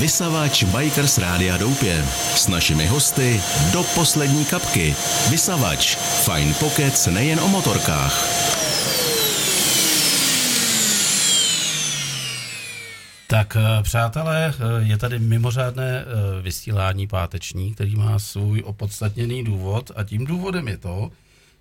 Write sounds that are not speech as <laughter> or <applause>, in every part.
Vysavač Bikers Rádia Doupě. S našimi hosty do poslední kapky. Vysavač. Fajn pokec nejen o motorkách. Tak eh, přátelé, eh, je tady mimořádné eh, vysílání páteční, který má svůj opodstatněný důvod a tím důvodem je to,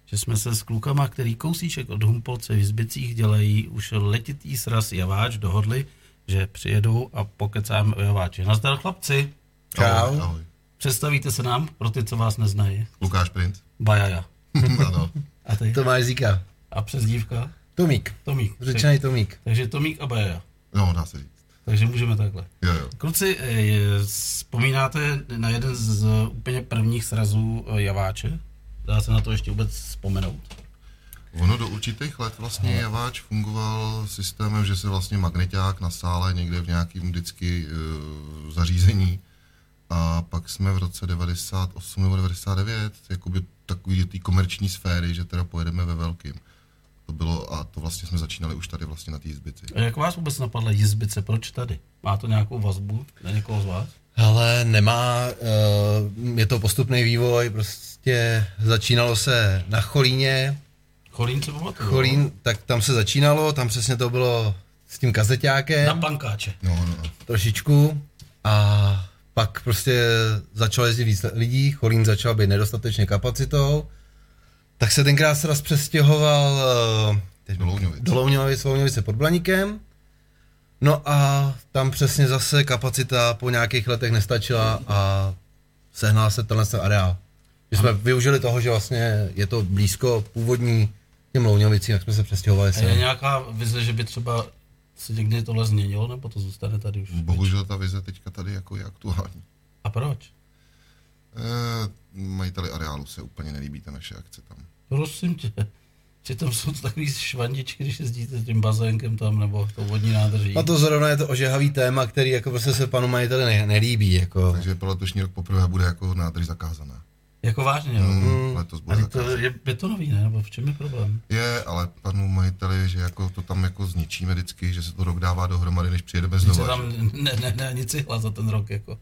že jsme se s klukama, který kousíček od Humpolce v Izbicích dělají už letitý sraz Javáč, dohodli, že přijedou a pokecáme o Javáči. Nazdar chlapci, Čau. Ahoj. představíte se nám, pro ty, co vás neznají. Lukáš Princ. Bajaja. <laughs> ano. A ty? Tomáš Zíka. A přezdívka? Tomík. Tomík. Řečený Tomík. Takže Tomík a Bajaja. No, dá se říct. Takže můžeme takhle. Jo, jo. Kluci, eh, vzpomínáte na jeden z úplně prvních srazů eh, Javáče? Dá se na to ještě vůbec vzpomenout? Ono do určitých let vlastně Javáč fungoval systémem, že se vlastně magneták na sále někde v nějakým vždycky uh, zařízení a pak jsme v roce 98 nebo 99 jakoby takový do té komerční sféry, že teda pojedeme ve velkým. To bylo a to vlastně jsme začínali už tady vlastně na té izbici. A jak vás vůbec napadla jizbice? Proč tady? Má to nějakou vazbu na někoho z vás? Ale nemá, uh, je to postupný vývoj, prostě začínalo se na Cholíně, Cholín se pamatuju. Cholín, tak tam se začínalo, tam přesně to bylo s tím kazeťákem Na pankáče. No, no, no. trošičku a pak prostě začalo jezdit víc lidí, Cholín začal být nedostatečně kapacitou, tak se tenkrát se raz přestěhoval teď Do Louňovic. do Louňovic, Louňovice pod Blaníkem. No a tam přesně zase kapacita po nějakých letech nestačila a sehnal se tenhle ten areál. My jsme využili toho, že vlastně je to blízko původní těm Louňovicím, jak jsme se přestěhovali A je sem. nějaká vize, že by třeba se někdy tohle změnilo, nebo to zůstane tady už? Bohužel ta vize teďka tady jako je aktuální. A proč? Eh, majiteli areálu se úplně nelíbí ta naše akce tam. Prosím tě, že tam jsou takový švandičky, když jezdíte tím bazénkem tam, nebo tou vodní nádrží. A to zrovna je to ožehavý téma, který jako prostě se panu majiteli ne, nelíbí. Jako. Takže pro letošní rok poprvé bude jako nádrž zakázaná. Jako vážně, jo? Hmm, letos bude Ale to je betonový, ne? Nebo v čem je problém? Je, ale panu majiteli, že jako to tam jako zničíme vždycky, že se to rok dává dohromady, než přijedeme znova. tam ne, ne, ne, nic cihla za ten rok, jako.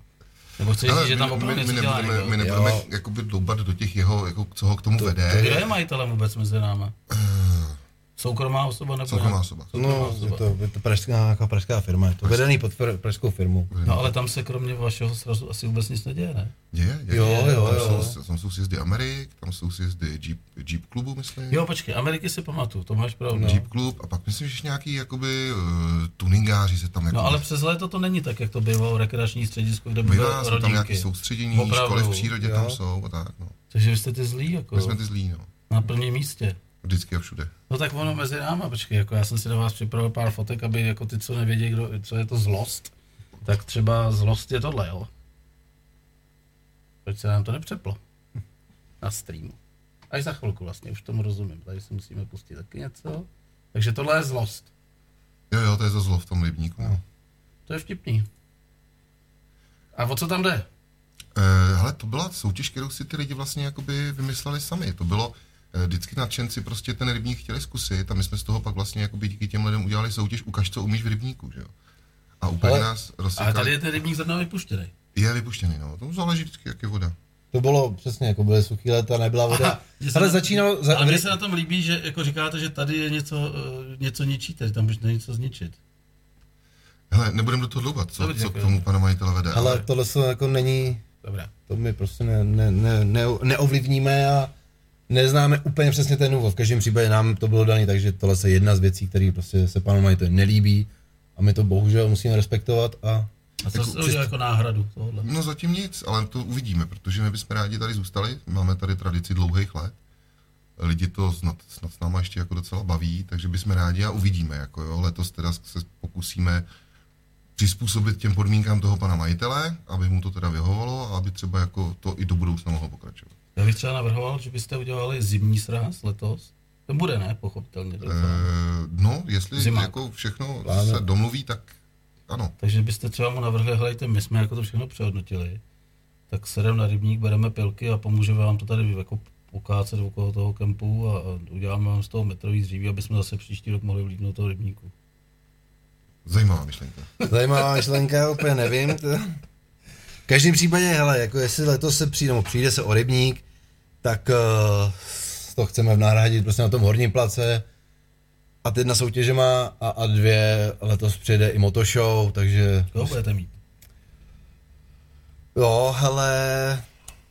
Nebo chceš říct, že tam my, opravdu my, my dělá nebudeme, někdo? my nebudeme jakoby doubat do těch jeho, jako, co ho k tomu To- vede. to Kdo je majitelem vůbec mezi náma? Soukromá osoba nebo Soukromá nějak- osoba. Soukromá No, osoba. je to, je to pražská, nějaká pražská firma, je to vedený pod pražskou firmu. No ale tam se kromě vašeho srazu asi vůbec nic neděje, ne? Děje, děje. Jo, jo, tam, jo. Jsou, tam jsou sjezdy Amerik, tam jsou sjezdy Jeep, Jeep klubu, myslím. Jo, počkej, Ameriky si pamatuju, to máš pravdu. Jeep klub a pak myslím, že nějaký jakoby uh, tuningáři se tam jako... No ale přes léto to není tak, jak to bývalo rekreační středisko, kde byly Bývá, jsou tam nějaké rodinky. soustředění, Opravdu, školy v přírodě jo. tam jsou a tak, no. Takže vy jste ty zlí, jako My jsme ty zlí, no. na prvním místě. Vždycky a všude. No tak ono mezi náma, počkej, jako já jsem si na vás připravil pár fotek, aby jako ty, co nevědí, kdo, co je to zlost, tak třeba zlost je tohle, jo. Proč se nám to nepřeplo? Na streamu. Až za chvilku vlastně, už tomu rozumím, tady si musíme pustit taky něco. Takže tohle je zlost. Jo, jo, to je za zlo v tom rybníku. No. To je vtipný. A o co tam jde? Eh, hele, to byla soutěž, kterou si ty lidi vlastně jakoby vymysleli sami. To bylo vždycky nadšenci prostě ten rybník chtěli zkusit a my jsme z toho pak vlastně jakoby díky těm lidem udělali soutěž ukaž, co umíš v rybníku, že jo. A úplně Ale- nás Ale rozsekali. tady je ten rybník zrovna vypuštěný. Je vypuštěný, no. To záleží vždycky, jak je voda. To bylo přesně, jako byly suchý léta, nebyla voda. že se Ale na- začínalo, za, Ale mně se na tom líbí, že jako říkáte, že tady je něco, eh, něco ničíte, tam už není co zničit. Hele, nebudem do toho dloubat, co, Dobře, co k děkuji. tomu pana majitele vede. ale tohle se jako není, Dobrá. to my prostě ne, ne, ne, ne, neovlivníme a neznáme úplně přesně ten důvod. V každém případě nám to bylo dané, takže tohle je jedna z věcí, které prostě se panu majiteli nelíbí a my to bohužel musíme respektovat a A co Jako jste jako náhradu tohohle? No zatím nic, ale to uvidíme, protože my bychom rádi tady zůstali. Máme tady tradici dlouhých let. Lidi to snad, snad s náma ještě jako docela baví, takže bychom rádi a uvidíme. Jako jo. Letos teda se pokusíme přizpůsobit těm podmínkám toho pana majitele, aby mu to teda vyhovovalo a aby třeba jako to i do budoucna mohlo pokračovat. Já bych třeba navrhoval, že byste udělali zimní sraz letos. To bude, ne? Pochopitelně. E, docela. no, jestli Zimák. jako všechno Pláne. se domluví, tak ano. Takže byste třeba mu navrhli, hledajte, my jsme jako to všechno přehodnotili, tak sedem na rybník, bereme pilky a pomůžeme vám to tady jako pokácet okolo toho kempu a, uděláme vám z toho metrový dříví, aby jsme zase příští rok mohli vlídnout toho rybníku. Zajímavá myšlenka. Zajímavá myšlenka, úplně nevím. To... V každém případě, hele, jako jestli letos se přijde, přijde se o rybník, tak uh, to chceme nahradit prostě na tom horním place. A ty jedna soutěže má a, a dvě letos přijde i motoshow, takže Koho budete mít? jo, hele,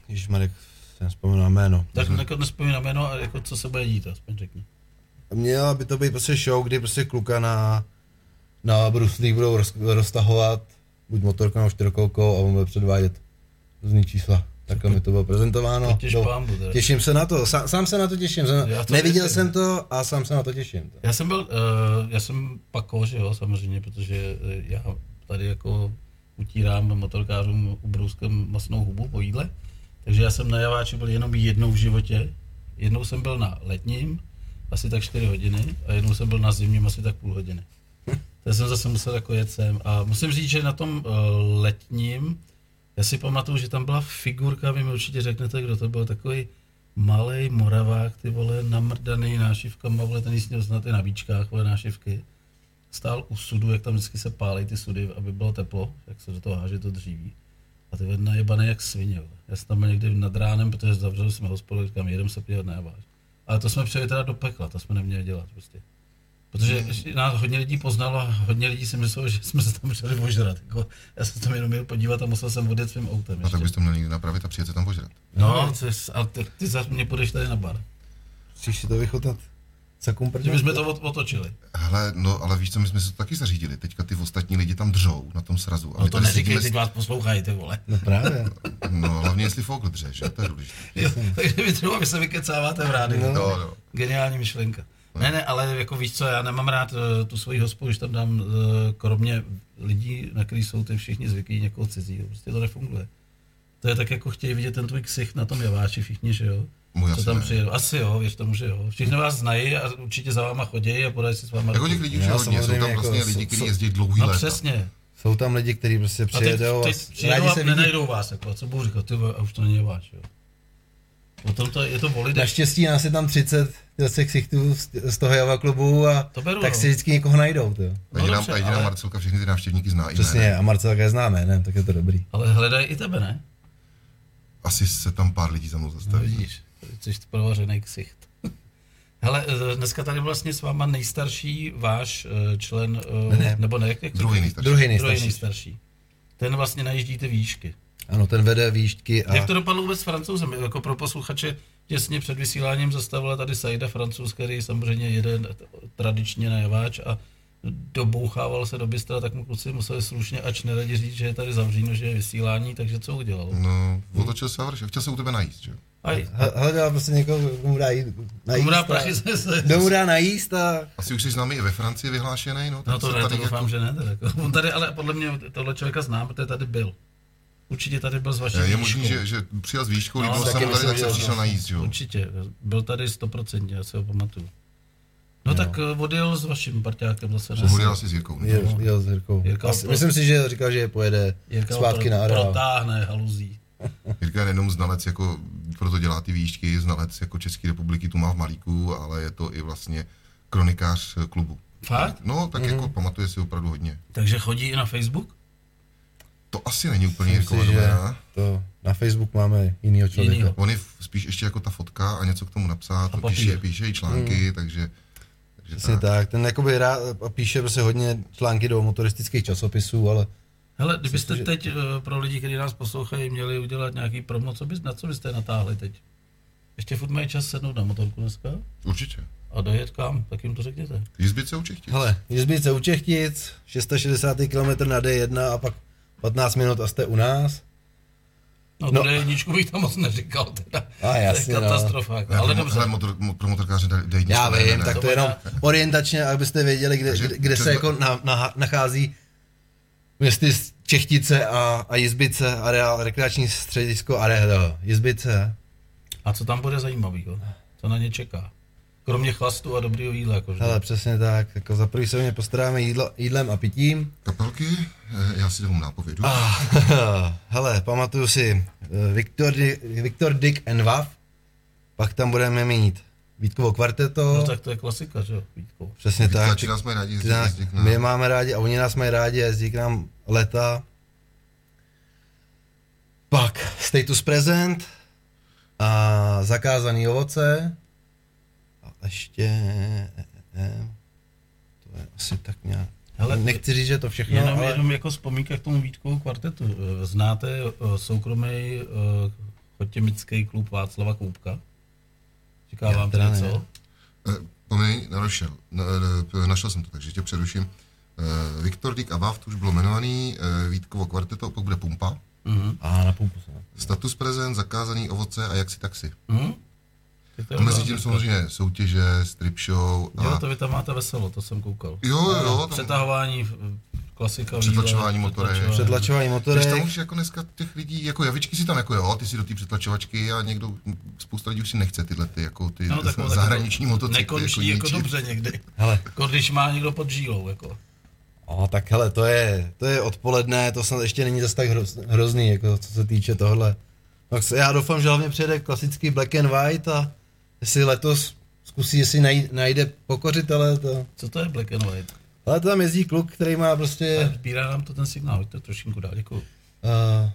Ježíš Marek, jsem vzpomínal jméno. Tak jako nespomínám jméno, a jako co se bude dít, aspoň řekni. Měla by to být prostě show, kdy prostě kluka na, na bruslích budou roz, roztahovat buď motorkou nebo čtyřkolkou a on bude předvádět různý čísla. Takhle mi to bylo prezentováno. Pánbu, teda. Těším se na to, sám, sám se na to těším. Jsem, Já to neviděl věřím. jsem to a sám se na to těším. Já jsem byl, uh, já jsem pako, že jo, samozřejmě, protože eh, já tady jako utírám motorkářům ubrouskem masnou hubu po jídle, takže já jsem na javáči byl jenom jednou v životě. Jednou jsem byl na letním, asi tak 4 hodiny, a jednou jsem byl na zimním asi tak půl hodiny. To jsem zase musel jako jet sem. A musím říct, že na tom uh, letním, já si pamatuju, že tam byla figurka, vy mi určitě řeknete, kdo to byl, takový malý moravák, ty vole, namrdaný nášivkama, vole, ten jízdil snad i na vole, nášivky. Stál u sudu, jak tam vždycky se pálí ty sudy, aby bylo teplo, jak se do toho háže to dříví. A ty vedna jebaný jak svině. Já jsem tam byl někdy nad ránem, protože zavřeli jsme hospodu, říkám, jedem se podívat na. Ale to jsme přijeli teda do pekla, to jsme neměli dělat prostě. Protože nás hodně lidí poznalo a hodně lidí si myslelo, že jsme se tam přijeli ožrat. Jako, já jsem se tam jenom měl podívat a musel jsem odjet svým autem. A tak byste měli někde napravit a přijet se tam požrat. No, to je, ale ty, ty za mě půjdeš tady na bar. Musíš si to vychutnat. Sakum Že bychom to otočili. Hele, no ale víš co, my jsme se to taky zařídili. Teďka ty ostatní lidi tam dřou na tom srazu. A No to neříkej, sedíme teď vás poslouchají, ty vole. No právě. No, hlavně jestli Fogl dře, že? To je <laughs> důležité. Jo, takže vy třeba vy se vykecáváte v rádiu. No. No, no. Geniální myšlenka. Ne, ne, ale jako víš co, já nemám rád eh, tu svoji hospodu, když tam dám eh, kromě lidí, na který jsou ty všichni zvyklí někoho cizího. Prostě to nefunguje. To je tak, jako chtějí vidět ten tvůj ksicht na tom javáči všichni, že jo? Můj Co asi tam ne. přijedou. Asi jo, věř tomu, že jo. Všichni vás znají a určitě za váma chodí a podají si s váma. Jako těch lidí už je hodně, jsou tam jako vlastně jsou- lidi, kteří jezdí dlouhý No léta. přesně. Jsou tam lidi, kteří prostě A teď, přijedou a, teď s- přijedou rádi a se vidí. nenajdou vás, jako, a co budou říkat, ty a už to není váš, jo. Potom to je to o lidech. Naštěstí nás je tam 30 zase ksichtů z, z toho Java klubu a To beru, tak no. si vždycky někoho najdou. To. A No jediná, dobře, ale- Marcelka všechny ty návštěvníky zná Přesně, jménem. a Marcelka je známé, ne? Tak je to dobrý. Ale hledají i tebe, ne? Asi se tam pár lidí za mnou No, zastaví. vidíš, jsi provařený ksicht. <laughs> Hele, eh, dneska tady vlastně s váma nejstarší váš eh, člen, eh, Ne, ne. nebo ne, jak, jak Druhý nejstarší. Druhý Druhý nejstarší. nejstarší. Ten vlastně najíždíte výšky. Ano, ten vede výštky a Jak to dopadlo vůbec s francouzem? Jako pro posluchače těsně před vysíláním zastavila tady Saida francouz, který samozřejmě jede tradičně na javáč a dobouchával se do bystra, tak mu kluci museli slušně, ač neradi říct, že je tady zavříno, že je vysílání, takže co udělal? No, otočil se a vršel. Chtěl se u tebe najíst, že? jo? Aj, H- hledá prostě někoho, komu dá jít, najíst. mu dá a- prachy se, se, Kdo mu dá najíst a Asi už jsi s námi i ve Francii vyhlášený, no. tak No to ne, to tady doufám, jako- že ne. Teda, jako. On tady, ale podle mě tohle člověka znám, protože tady byl. Určitě tady byl s vaší Je možný, že, že přijel s výškou, No, líbil se mu tady, tak se přišel najíst, jo? Určitě, byl tady stoprocentně, já si ho pamatuju. No tak eh, odjel s vaším parťákem zase. ne? Mluvil asi s Jirkou. jel, jel s Jirkou. Jirka Asi, pro- myslím si, že říkal, že pojede Jirka zpátky pro- na areál. Protáhne haluzí. <laughs> Jirka je nejenom znalec, jako, proto dělá ty výšky, znalec jako České republiky, tu má v Malíku, ale je to i vlastně kronikář eh, klubu. Fakt? No, tak jako pamatuje si opravdu hodně. Takže chodí i na Facebook? To asi není úplně Jirkova doména. to na Facebook máme jinýho člověka. Jinýho. On je spíš ještě jako ta fotka a něco k tomu napsat, A píše, píše i články, takže, takže Přesně tak. Ten jakoby rád píše prostě hodně články do motoristických časopisů, ale Hele, kdybyste že- teď eh, pro lidi, kteří nás poslouchají, měli udělat nějaký promo, co bys, na co byste natáhli teď? Ještě furt mají čas sednout na motorku dneska určitě. a dojet kam, tak jim to řekněte. Jízbit se učit. hele, Jizbice u Čechtic, 660 km na D1 a pak 15 minut a jste u nás. No, No. to jedničku bych tam moc neříkal, teda. A jasně, to no. je katastrofa. jako. Ale, Ale pro, dobře. hele, motor, mo- pro motorkáře jde jednička, Já ne, vím, ne, tak ne. to je jenom možná- orientačně, abyste věděli, kde, Takže kde, se jako na, na, nachází městy z Čechtice a, a Jizbice, areál, rekreační středisko, areál, Jizbice. A co tam bude zajímavého? Co na ně čeká? Kromě chlastu a dobrýho jídla. Jako vždy. Hele, přesně tak, jako za prvý se o ně postaráme jídlo, jídlem a pitím. Kapelky, eh, já si dám nápovědu. Ah, <laughs> hele, pamatuju si eh, Victor, Di- Victor Dick and Wav, pak tam budeme mít Vítkovo kvarteto. No tak to je klasika, že jo. Přesně tak. Vítkači nás mají rádi Ty jezdit, nás, nám. my je máme rádi a oni nás mají rádi, jezdí k nám leta. Pak status present a zakázaný ovoce. A ještě... eh, To je asi tak nějak... Hele, Nechci říct, že to všechno, Jenom, ale... jenom jako vzpomínka k tomu Vítkovu kvartetu. Eh, Znáte eh, soukromý uh, chotěmický klub Václava Koupka? Říká Já vám to teda něco? ne. Eh, Promiň, narošel. Na, na, našel jsem to, takže tě přeruším. Eh, Viktor Dík a Váv, to už bylo jmenovaný, eh, Vítkovo kvarteto, pak bude Pumpa. Mhm. A na pumpu se. Status prezent, zakázaný ovoce a jaksi taxi. Mhm. A mezi tím samozřejmě soutěže, strip show a... Jo, to vy tam máte veselo, to jsem koukal. Jo, jo, jo. Tam, Přetahování, eh, klasika. Přetlačování motorek. přetlačování. Předlačování Když tam motorek. už jako dneska těch lidí, jako javičky si tam jako jo, ty si do té přetlačovačky a někdo, spousta lidí už si nechce tyhle ty, jako ty No, tak, <laughs> zahraniční tak motocykly. Nekončí jako, ničit. dobře někdy. Hele, Jako když má někdo pod žílou, jako. o, tak hele, to je, to je odpoledne, to snad ještě není zase tak hroz, hrozný, jako co se týče tohle. Tak se- já doufám, že hlavně přijede klasický black and white a jestli letos zkusí, jestli najde, najde pokořitele, to... Co to je black and white? Ale tam jezdí kluk, který má prostě Sbírá nám to ten signál, to trošinku dál, děkuju. uh,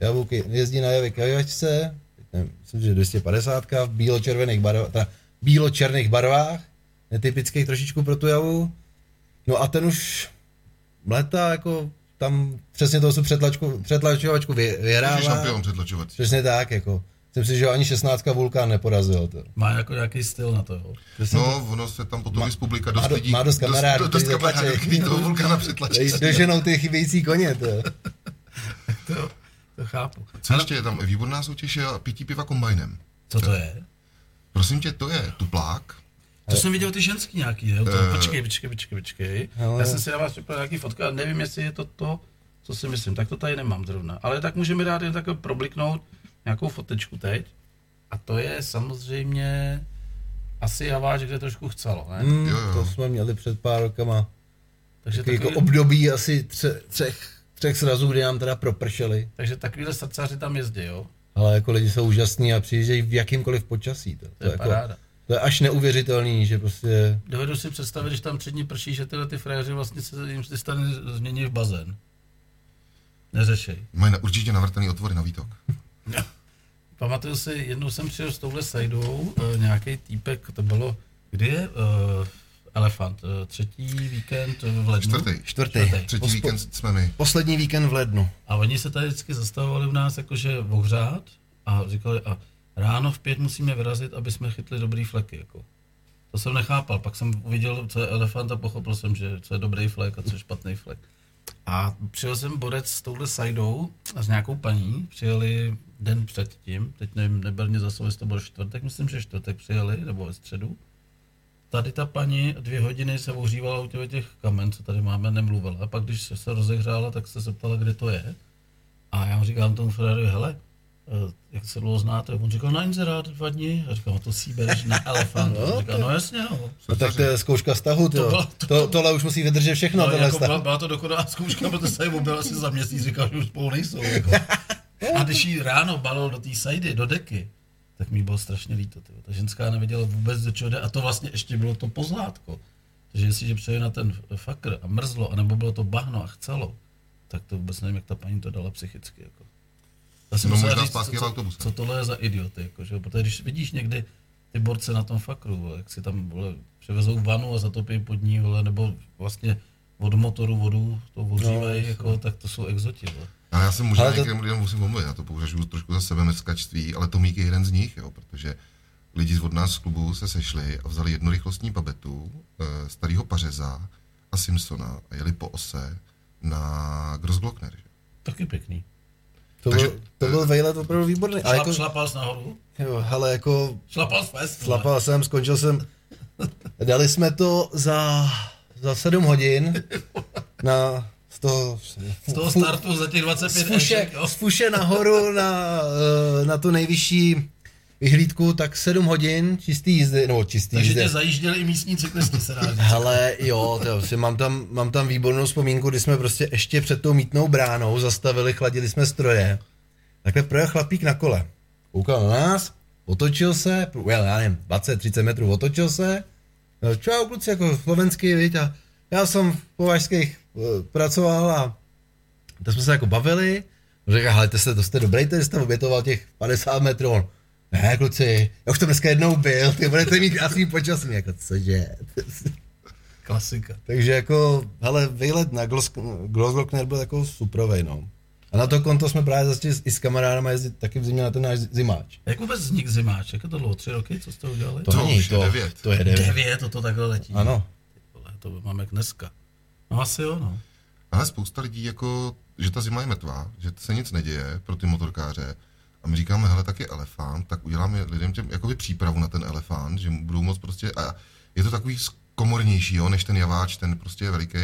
jablky, jezdí na javě kajovačce, nevím, myslím, že 250 v bílo-červených barvách, teda bílo-černých barvách, netypických trošičku pro tu javu. No a ten už leta jako tam přesně toho přetlačku, přetlačovačku vy, Jsi vyhrává. šampion. Přesně tak, jako. Myslím si, že ani 16 Vulkán neporazil. To. Má jako nějaký styl na to, jo. No, ono se tam potom Má- z publika má dost do- lidí, má dost kamarádů, dost, dost kteří kamarádů, který toho vulkána přetlačí. Do- Doženou ty chybějící koně, to. <laughs> To, to chápu. Co ještě je tam? Výborná soutěž je pití piva kombajnem. Co to je? Prosím tě, to je tuplák. To jsem viděl ty ženský nějaký, jo? To, Eh. počkej, počkej, počkej, počkej. Ale- Já jsem si na vás připravil nějaký fotka, ale nevím, jestli je to to, co si myslím. Tak to tady nemám zrovna. Ale tak můžeme dát jen takhle probliknout nějakou fotečku teď. A to je samozřejmě asi javáč, kde trošku chcelo, ne? Jo, jo. to jsme měli před pár rokama. Takže, Takový jako období asi tře, třech, třech srazů, kdy nám teda propršeli. takže takovýhle srdcaři tam jezdí, jo? Ale jako lidi jsou úžasní a přijíždějí v jakýmkoliv počasí. To, To je jako, paráda. to je až neuvěřitelný, že prostě... Dovedu si představit, když tam tři dny prší, že tyhle ty fréři vlastně se jim ty stany změní v bazén. Neřešej. Mají na, určitě navrtaný otvory na výtok. Pamatuju si, jednou jsem přijel s touhle sajdou, e, nějaký týpek, to bylo, kdy je e, Elefant, e, třetí víkend v lednu. Čtvrtý. Čtvrtý. Třetí Pospo- víkend jsme my. Poslední víkend v lednu. A oni se tady vždycky zastavovali u nás jakože ohřát a říkali, a ráno v pět musíme vyrazit, aby jsme chytli dobrý fleky. Jako. To jsem nechápal, pak jsem uviděl, co je elefant a pochopil jsem, že co je dobrý flek a co je špatný flek. A přijel jsem borec s touhle sajdou a s nějakou paní, přijeli den předtím, teď nevím, neber mě za slovo, jestli to byl čtvrtek, myslím, že čtvrtek přijeli, nebo ve středu. Tady ta paní dvě hodiny se ohřívala u těch, těch kamen, co tady máme, nemluvila. A pak, když se, se rozehřála, tak se zeptala, kde to je. A já mu říkám tomu Ferrari, hele, eh, jak se dlouho znáte? On říkal, na inzerát dva dny. A říkám, <laughs> "No to si bereš na elefant. On říkal, no jasně, no. No tak to je zkouška stahu, to, byla- to, to tohle už musí vydržet všechno, No, jako byla, byla, to dokonalá zkouška, protože se byl asi za měsíc, říkal, že už spolu nejsou. Jako. <laughs> A když jí ráno balil do té sajdy, do deky, tak mi bylo strašně líto. Tyjo. Ta ženská nevěděla vůbec, do čeho jde. A to vlastně ještě bylo to pozlátko. Takže jestliže přeje na ten fakr a mrzlo, anebo bylo to bahno a chcelo, tak to vůbec nevím, jak ta paní to dala psychicky. Jako. Já jsem No, možná říct, co, autobuse. co, tohle je za idioty. Jako, že? Protože když vidíš někdy ty borce na tom fakru, vole, jak si tam vole, převezou vanu a zatopí pod ní, vole, nebo vlastně od motoru vodu to ohřívají, No, jako, tak to jsou exoti. Vole. Ale já jsem možná Ale to- některým lidem musím omluvit, já to považuji trošku za sebe mrskačství, ale Tomík je jeden z nich, jo, protože lidi od nás z klubu se sešli a vzali jednorychlostní babetu, e, starého Pařeza a Simpsona a jeli po ose na Grossglockner. že? Taky pěkný. To, Takže- byl, to byl vejlet opravdu výborný. A Šlap, jako, šlapal jsi nahoru? jo, hele, jako Šlapal jsi fest? vole. Slapal jsem, skončil jsem. Dali jsme to za, za 7 hodin <laughs> na z toho, Z toho startu za těch 25 z fuše, ešek, jo? z fuše nahoru na, eh, na tu nejvyšší vyhlídku, tak 7 hodin čistý jízdy, nebo čistý Takže jízdy. tě zajížděli i místní cyklisti, se dá říct. Hele, jo, to si mám tam, mám tam výbornou vzpomínku, kdy jsme prostě ještě před tou mítnou bránou zastavili, chladili jsme stroje. Takhle projel chlapík na kole. Koukal na nás, otočil se, well, já nevím, 20-30 metrů otočil se, no, čau kluci, jako slovenský, víš, a já jsem v považských uh, pracoval a to jsme se jako bavili, řekl, hele, to jste, to jste dobrý, že jste obětoval těch 50 metrů, on, ne, kluci, já už to dneska jednou byl, ty budete mít krásný počasí, jako cože. <laughs> Klasika. Takže jako, hele, výlet na Glosglockner byl jako suprovej, no. A na to konto jsme právě začali i s kamarádama jezdit taky v zimě na ten náš zimáč. Jak vůbec vznik zimáč? Jak je to dlouho? Tři roky? Co jste udělali? To, To není, už je to, devět. to je devět. Devět, to, to takhle letí. Ano. Ty vole, To máme jak dneska. No asi jo, no. Ale spousta lidí jako, že ta zima je mrtvá, že se nic neděje pro ty motorkáře. A my říkáme, hele, tak je elefant, tak uděláme lidem těm jakoby přípravu na ten elefant, že budou moc prostě, a je to takový komornější, jo, než ten javáč, ten prostě je veliký,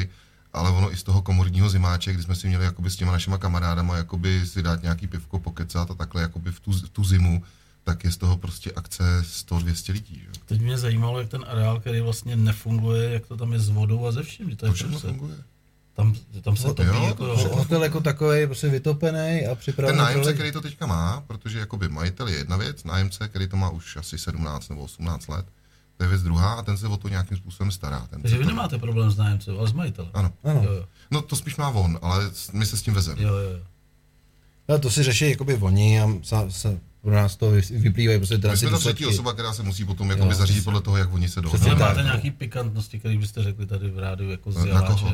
ale ono i z toho komorního zimáče, kdy jsme si měli jakoby s těma našima kamarádama jakoby si dát nějaký pivko, pokecat a takhle jakoby v tu, v tu zimu, tak je z toho prostě akce 100-200 lidí, že? Teď mě zajímalo, jak ten areál, který vlastně nefunguje, jak to tam je s vodou a ze vším. že To je To všechno prostě, funguje. tam, tam se No, topí jo, jako, to- Hotel jako takový prostě vytopený a Ten připravený pro nájemce, který to teďka má, protože jakoby majitel je jedna věc, nájemce, který to má už asi 17 nebo 18 let, to je věc druhá a ten se o to nějakým způsobem stará. Ten Takže vy to- nemáte problém s nájemcem, ale s majitelem. Ano. Ano. Jo, jo, No to spíš má on, ale my se s tím vezeme. jo, jo. No, to si řeší jakoby oni a sa, sa, pro nás to vy- vyplývají prostě teda My ty jsme ta třetí osoba, která se musí potom jakoby Jo, zařídit přesně. podle toho, jak oni se Přesně dohodnou. tak. máte nějaký pikantnosti, které byste řekli tady v rádiu jako z Na koho?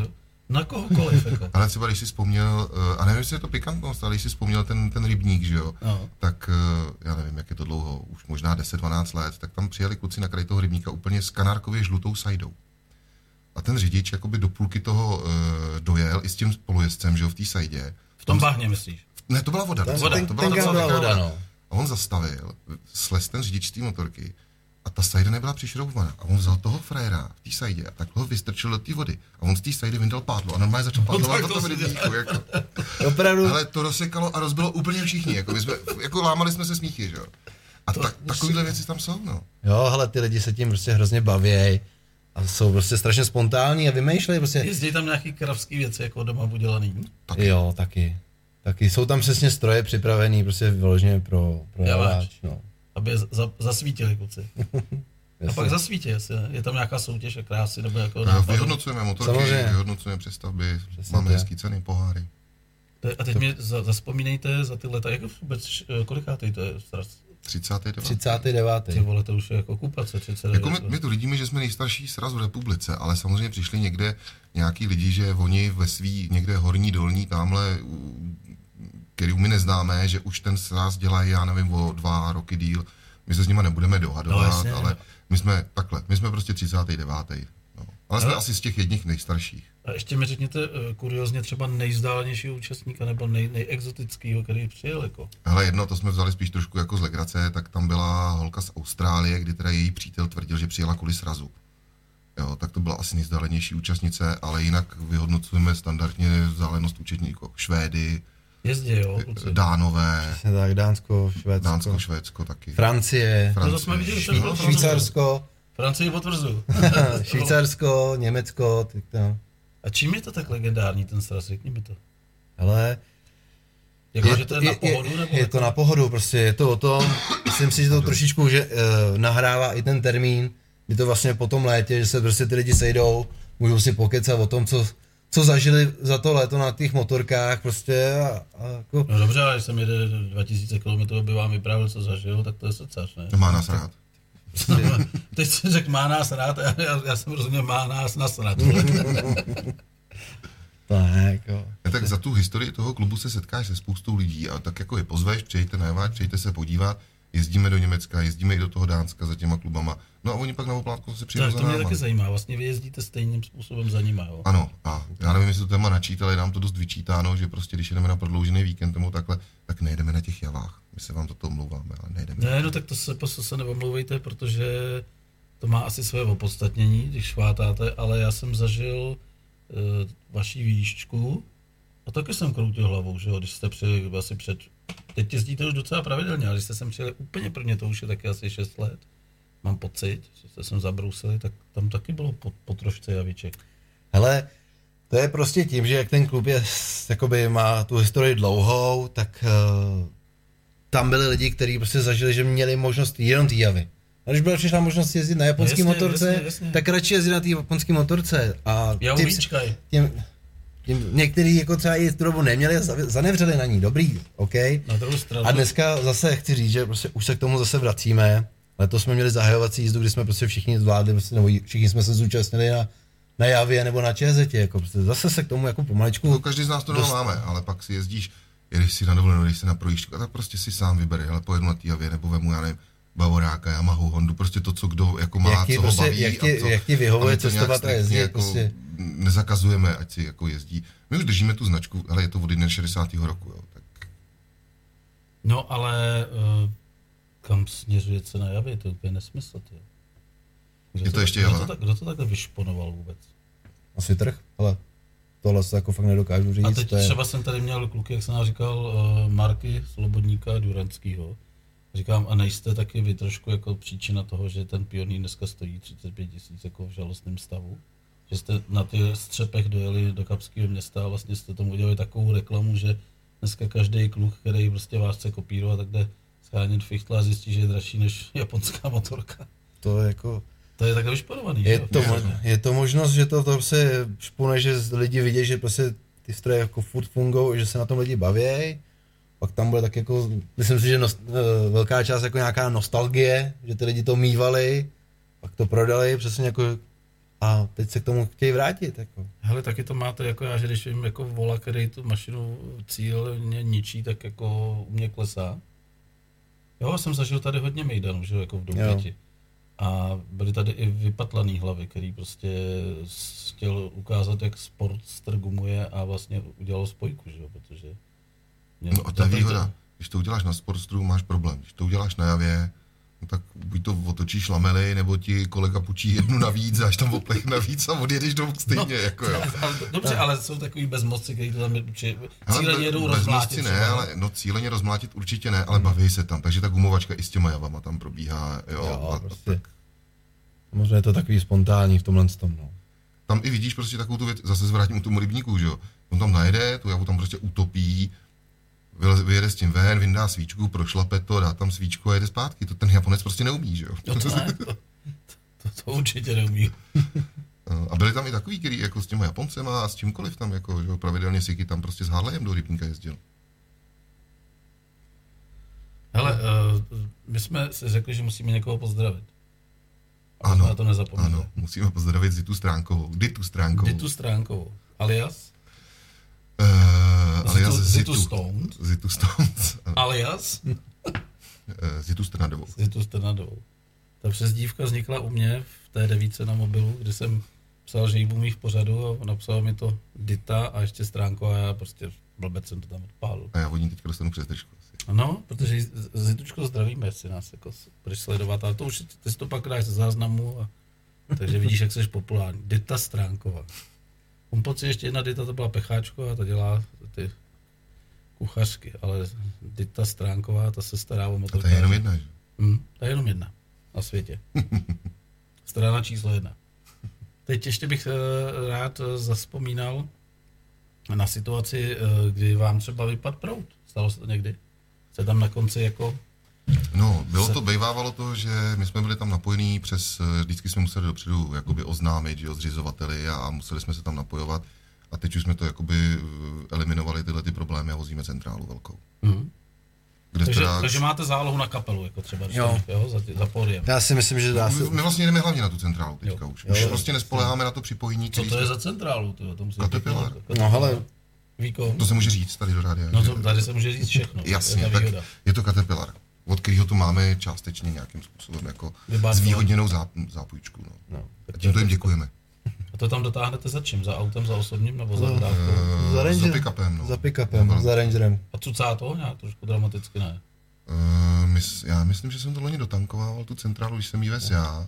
Na kohokoliv, jako. <laughs> Ale třeba když si vzpomněl, eh, a nevím, jestli je to pikantnost, ale když si vzpomněl ten, ten rybník, že jo, No. tak eh, já nevím, jak je to dlouho, už možná 10-12 let, tak tam přijeli kluci na kraj toho rybníka úplně s kanárkově žlutou sajdou. A ten řidič jakoby do půlky toho uh, dojel i s tím spolujezdcem, že jo, v té sajdě. V tom bahně myslíš? Ne, to byla voda. Ten- voda ten- to byla, to byla voda, no. A on zastavil, slez ten řidič té motorky a ta sajda nebyla přišroubovaná. A on vzal toho frajera v té sajdě a takhle ho vystrčil do té vody. A on z té sajdy vyndal pádlo a normálně začal pádlovat tak po to tom si rybníku. Jako. <laughs> Opravdu, Ale to rozsekalo a rozbilo úplně všichni. Jako, my jsme, jako lámali jsme se smíchy, že jo. A tak, takovýhle věci tam jsou, no. jo, hele, ty lidi se tím prostě hrozně baví a jsou prostě strašně spontánní a vymýšlejí prostě, Jezdí tam nějaký kravský věci jako doma udělaný. Taky. jo, taky. Taky jsou tam přesně stroje připravený prostě vyloženě pro, pro javáč, no. Aby je za, zasvítili kluci. <laughs> A pak zasvítí, jestli ne. je tam nějaká soutěž a krásy, nebo jako No, vyhodnocujeme motorky, Samozřejmě. vyhodnocujeme přestavby, Přesně máme hezký ceny, poháry. To je- A teď mě za, zaspomínejte za ty leta, jak vůbec, eh, kolikátej to je stras? 39. 39. Ty vole, to už je jako kupace, 39. Jako my, my tu vidíme, že jsme nejstarší sraz v republice, ale samozřejmě přišli někde nějaký lidi, že oni ve svý někde horní, dolní, tamhle, který my neznáme, že už ten sraz dělají, já nevím, o dva roky díl. My se s nima nebudeme dohadovat, No, jasně. ale my jsme takhle, my jsme prostě 39. No. Ale jsme Ale- asi z těch jedních nejstarších. A ještě mi řekněte eh, kuriozně třeba nejzdálenějšího účastníka nebo nej, nejexotického, který přijel jako. Hele, jedno, to jsme vzali spíš trošku jako z legrace, tak tam byla holka z Austrálie, kdy teda její přítel tvrdil, že přijela kvůli srazu. Jo, tak to byla asi nejzdálenější účastnice, ale jinak vyhodnocujeme standardně vzdálenost účetníků. Švédy, Jezdí, jo, kluci. Dánové, Přesně tak, Dánsko, Švédsko, Dánsko, Švédsko taky. Francie, No to jsme viděli, Švý- Švýcarsko, Francii potvrzuju. <laughs> Švýcarsko, Německo, tak to. A čím je to tak legendární ten sraz, řekni mi to. Ale Jako, že to je, na pohodu, je, nebo je to na pohodu, prostě je to o tom, myslím si, že to trošičku že, uh, nahrává i ten termín, kdy to vlastně po tom létě, že se prostě ty lidi sejdou, můžou si pokecat o tom, co, co zažili za to léto na těch motorkách prostě a, a jako, No dobře, ale když jsem jede 2000 km, by vám vyprávěl, co zažil, tak to je srdcař, ne? Má nás rád. <laughs> Teď si řekl, má nás rád, a já, já, já jsem rozuměl, má nás nasrat. <laughs> tak, jo. Ne, tak za tu historii toho klubu se setkáš se spoustou lidí a tak jako je pozveš, přijďte na Javáč, přijďte se podívat, jezdíme do Německa, jezdíme i do toho Dánska za těma klubama. No a oni pak na oplátku se přijdou za to mě náma. taky zajímá, vlastně vy jezdíte stejným způsobem za nima, jo? Ano, a já nevím, jestli to téma načít, ale je nám to dost vyčítáno, že prostě když jdeme na prodloužený víkend nebo takhle, tak nejdeme na těch javách. My se vám toto omlouváme, ale nejdeme. Ne, no tak to se, to se neomlouvejte, protože to má asi své opodstatnění, když švátáte, ale já jsem zažil uh, vaší výščku a taky jsem kroutil hlavou, že jo, když jste přijeli asi před, teď jezdíte už docela pravidelně, ale když jste sem přijeli úplně prvně, to už je taky asi 6 let, mám pocit, že jste sem zabrousili, tak tam taky bylo po, po trošce javiček. Hele, to je prostě tím, že jak ten klub je, jakoby má tu historii dlouhou, tak uh, tam byli lidi, kteří prostě zažili, že měli možnost jenom té javy. A když byla přišla možnost jezdit na japonský No jasně, motorce, jasně, jasně. tak radši jezdit na té japonské motorce. A Já tím, tím, některý jako třeba i tu dobu neměli a zanevřeli na ní, dobrý, OK. Na druhou stranu. A dneska zase chci říct, že prostě už se k tomu zase vracíme. Letos jsme měli zahajovací jízdu, kdy jsme prostě všichni zvládli, prostě, nebo všichni jsme se zúčastnili na, na Javě nebo na ČZ. Jako prostě zase se k tomu jako pomaličku. No, každý z nás to doma máme, ale pak si jezdíš, jedeš si na dovolenou, jedeš si na projížďku, a tak prostě si sám vybere, ale pojedu na té javě, nebo vemu, já nevím, Bavoráka, Yamahu, Hondu, prostě to, co kdo jako má, Jak ti co ho prostě- baví. jak ti- a co, jak ti vyhovuje to cestovat a jezdit, jako prostě. Nezakazujeme, ať si jako jezdí. My už držíme tu značku, ale je to od 61. roku, jo, tak No ale uh, kam směřuje cena javy, to je úplně nesmysl. Ty. Kdo Je to ještě kdo java? to, tak- kdo to takhle vyšponoval vůbec? Asi trh, ale tohle se jako fakt nedokážu říct. A teď to je, třeba jsem tady měl kluky, jak jsem nám říkal, uh, Marky Slobodníka Duranskýho. Říkám, a nejste taky vy trošku jako příčina toho, že ten pionýr dneska stojí 35 tisíc jako v žalostném stavu? Že jste na ty střepech dojeli do Kapského města a vlastně jste tomu udělali takovou reklamu, že dneska každý kluk, který prostě vás chce kopírovat, tak jde schánět fichtla a zjistí, že je dražší než japonská motorka. to je jako... To je takhle vyšponovaný, Je to, mo- je to možnost, že to, to se špune, že lidi vidí, že prostě ty stroje jako furt fungují, že se na tom lidi baví. Pak tam bude tak jako, myslím si, že nost, eh, velká část jako nějaká nostalgie, že ty lidi to mývali, pak to prodali, přesně jako a teď se k tomu chtějí vrátit. Jako. Hele, taky to máte jako já, že když vím jako vola, který tu mašinu cílně ničí, tak jako u mě klesá. Jo, jsem zažil tady hodně mejdanů, že jo, jako v Doupěti. A byly tady i vypatlaný hlavy, který prostě chtěl ukázat, jak sport strgumuje a vlastně udělal spojku, že jo, protože... Mě, No a to je výhoda. Když to uděláš na Sportstru, máš problém. Když to uděláš na javě, no tak buď to otočíš lamely, nebo ti kolega půjčí jednu navíc, až tam oplech navíc a odjedeš domů stejně, no, jako jo. <laughs> Dobře, ale jsou takový bezmoci, kteří to tam či, Ale cíleně jedou bez rozmlátit. ne, třeba. ale no cíleně rozmlátit určitě ne, ale baví se tam. Takže ta gumovačka i s těma javama tam probíhá. Jo, Jo, a, prostě. tak, Možná je to takový spontánní v tomhle tom. No. tam i vidíš prostě takovou tu věc, zase zvrátím u tomu rybníku, že jo. On tam najede, tu javu tam prostě utopí, vyjede s tím ven, vyndá svíčku, prošlape to, dá tam svíčku a jede zpátky. To ten Japonec prostě neumí, že jo. No to ne, to, to, to určitě neumí. <laughs> A byli tam i takový, který jako s těma Japoncema a s čímkoliv tam, jako, že jo, pravidelně Siky tam prostě s Harleyem do rybníka jezdil. Hele, uh, my jsme si řekli, že musíme někoho pozdravit. Aby Ano, jsme to nezapomněli. Ano, musíme pozdravit Zitu Stránkovou. Ditu Stránkovou. Ditu stránkovou. Alias? Uh, alias Zitu, Zitu. Zitu Stone. Zitu Stones. <laughs> Alias? eh, Zitu Strnadovou. Zitu Strnadovou. Ta přezdívka vznikla u mě v té devíce na mobilu, kdy jsem psal, že jí budu mít v pořadu a napsal mi to Dita a ještě stránko a já prostě blbec jsem to tam odpálil. A já od ní teďka dostanu přes držku. No, protože Zitučko zdravíme, jestli nás jako budeš sledovat, ale to už ty si to pak dáš ze záznamu a takže vidíš, jak jsi populární. Dita Stránková. Mám pocit, ještě jedna Dita to byla Pecháčko a ta dělá ty kuchařky, ale Dita Stránková, ta se stará o A motorkáře. to je jenom jedna, že? Hmm, to je jenom jedna na světě. <laughs> Strana číslo jedna. Teď ještě bych eh, rád eh, zaspomínal na situaci, eh, kdy vám třeba vypad prout. Stalo se to někdy? Jste tam na konci jako... No, bylo to, bejvávalo to, že my jsme byli tam napojení přes, vždycky jsme museli dopředu jakoby oznámit, že jo, zřizovateli a museli jsme se tam napojovat. A teď už jsme to jakoby eh, eliminovali tyhle ty problémy a vozíme centrálu velkou. Mhm. Kde Takže, teda, takže máte zálohu na kapelu, jako třeba, Jo. jo. jo za, ty- za pódiem. Já si myslím, že dá se... my, my vlastně jdeme hlavně na tu centrálu teďka Jo. už. Jo, Už jo. prostě nespoleháme na to připojení, Co to je jsme- za centrálu? Tyjo, to musím Caterpillar. pěkně- No hele, Výkon. To se může říct tady do rádia. No to, tady se může říct všechno. Jasně, to je ta tak je to Caterpillar, od kterého tu máme částečně nějakým způsobem jako zvýhodněnou záp, zápůjčku. No. no. A tímto jim děkujeme. A to tam dotáhnete za čím? Za autem, za osobním nebo za No. dodávkou? Uh, Za za Ranger- pick-upem, no. Za pick-upem, Nebo- za Rangerem. A cucá to? Nějak trošku dramaticky ne. Uh, mys, já myslím, že jsem to loni dotankoval, tu centrálu, když jsem jí vez já.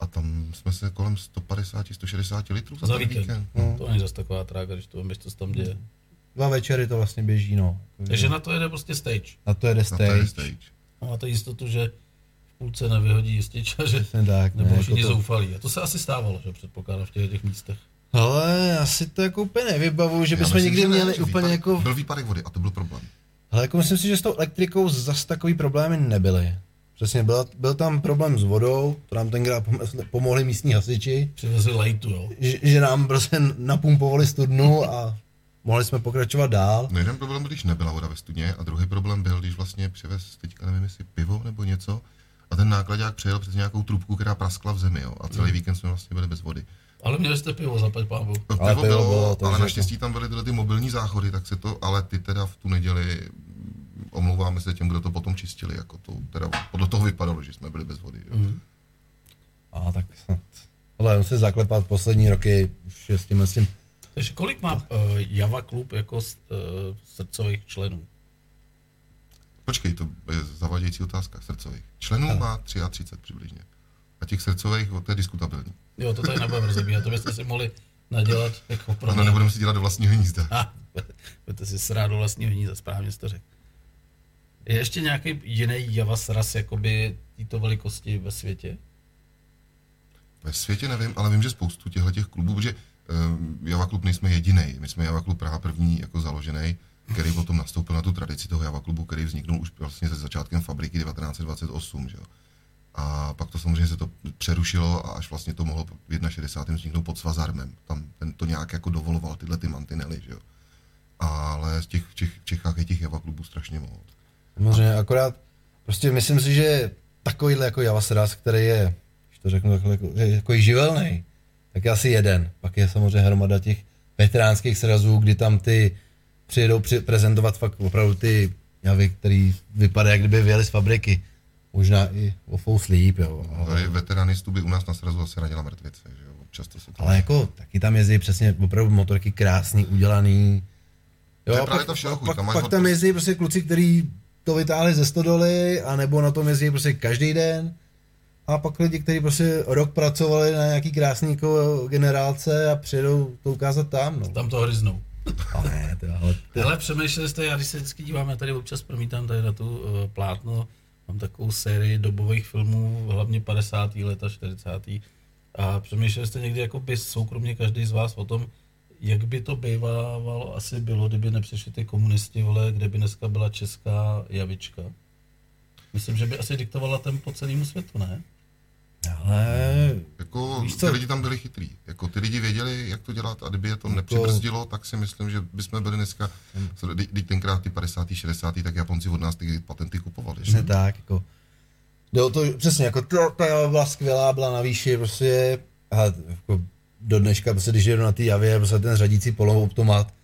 A tam jsme se kolem 150-160 litrů za, Za víkend. víkend. No. To není zase taková trága, když to vím, co se tam děje. Dva večery to vlastně běží, no. Takže na to jede prostě stage. na to jede Na to je stage. stage. A máte jistotu, že půlce nevyhodí jistič a <laughs> že Přesně tak, nebo ne, všichni jako to... zoufalí. A to se asi stávalo, že předpokládám v těch, těch místech. Ale já si to jako úplně nevybavuju, že bychom myslím, někdy že ne, měli že úplně výpadek, jako... Byl výpadek vody a to byl problém. Ale jako myslím si, že s tou elektrikou zas takový problémy nebyly. Přesně, byl, byl tam problém s vodou, to nám tenkrát pom- <laughs> pomohli místní hasiči, Přivezli lejtu, jo. že, že nám prostě napumpovali studnu a mohli jsme pokračovat dál. No jeden problém byl, když nebyla voda ve studně a druhý problém byl, když vlastně přivez teďka nevím jestli pivo nebo něco a ten nákladák přejel přes nějakou trubku, která praskla v zemi jo, a celý víkend jsme vlastně byli bez vody. Ale měli jste pivo, zapať pámu. No, Ale pivo pivo bylo, bylo, to ale naštěstí tam byly tyhle ty mobilní záchody, tak se to, ale ty teda v tu neděli mm, omlouváme se těm, kdo to potom čistili, jako to, teda podle toho vypadalo, že jsme byli bez vody. Jo. Mhm. A tak snad. Ale on se zaklepat poslední roky už je s tím, s tím. Takže kolik má uh, Java klub jako uh, srdcových členů? Počkej, to je zavadějící otázka srdcových. Členů má 33 přibližně. A těch srdcových, to je diskutabilní. Jo, to tady nebudeme rozebírat, to byste si mohli nadělat jako pro Ano, nebudeme si dělat do vlastního hnízda. Ha, budete si srát do vlastního hnízda, správně jste řekl. Je ještě nějaký jiný Javas ras, jakoby této velikosti ve světě? Ve světě nevím, ale vím, že spoustu těchto těch klubů, protože um, Java klub nejsme jediný. My jsme Java klub Praha první jako založený, který potom nastoupil na tu tradici toho Java klubu, který vzniknul už vlastně se začátkem fabriky 1928. Že? jo. A pak to samozřejmě se to přerušilo a až vlastně to mohlo v 61. vzniknout pod Svazarmem. Tam ten to nějak jako dovoloval tyhle ty mantinely, že jo. Ale z těch, těch, Čechách je těch Java klubů strašně moc. Samozřejmě, akorát prostě myslím si, že takovýhle jako Javasras, který je, když to řeknu takhle, jako, jako živelný, tak je asi jeden. Pak je samozřejmě hromada těch veteránských srazů, kdy tam ty přijedou při, prezentovat fakt opravdu ty javy, který vypadá, jak kdyby vyjeli z fabriky. Možná i o full sleep, jo. Ale, veteranistů by u nás na srazu asi radila mrtvice, že jo. Občas to se to... ale jako taky tam jezdí přesně opravdu motorky krásný, udělaný. Jo, To je právě pak, ta všeho chuť, pak, tam pak tam jezdí prostě kluci, kteří to vytáhli ze stodoly, anebo na tom jezdí prostě každý den. A pak lidi, kteří prostě rok pracovali na nějaký krásný jako generálce a přijedou to ukázat tam. No. Tam to hryznou. Ale ale Ale přemýšleli jste, já když se vždycky dívám, já tady občas promítám tady na tu uh, plátno, mám takovou sérii dobových filmů, hlavně 50. leta, 40. A přemýšleli jste někdy jako by soukromně každý z vás o tom, jak by to bývalo asi bylo, kdyby nepřišli ty komunisti, vole, kde by dneska byla česká javička. Myslím, že by asi diktovala tempo celému světu, ne? Ale Jako Víš ty co? lidi tam byli chytrý. Jako ty lidi věděli, jak to dělat a kdyby je to nepřibrzdilo, tak si myslím, že bychom byli dneska, kdy- když tenkrát ty 50. 60. tak Japonci od nás ty patenty kupovali. Že? přesně tak, jako. Jde o to, přesně, jako to, ta byla skvělá, byla na výši, prostě, a jako do dneška, prostě, když jedu na té javě, prostě ten řadící poloautomat,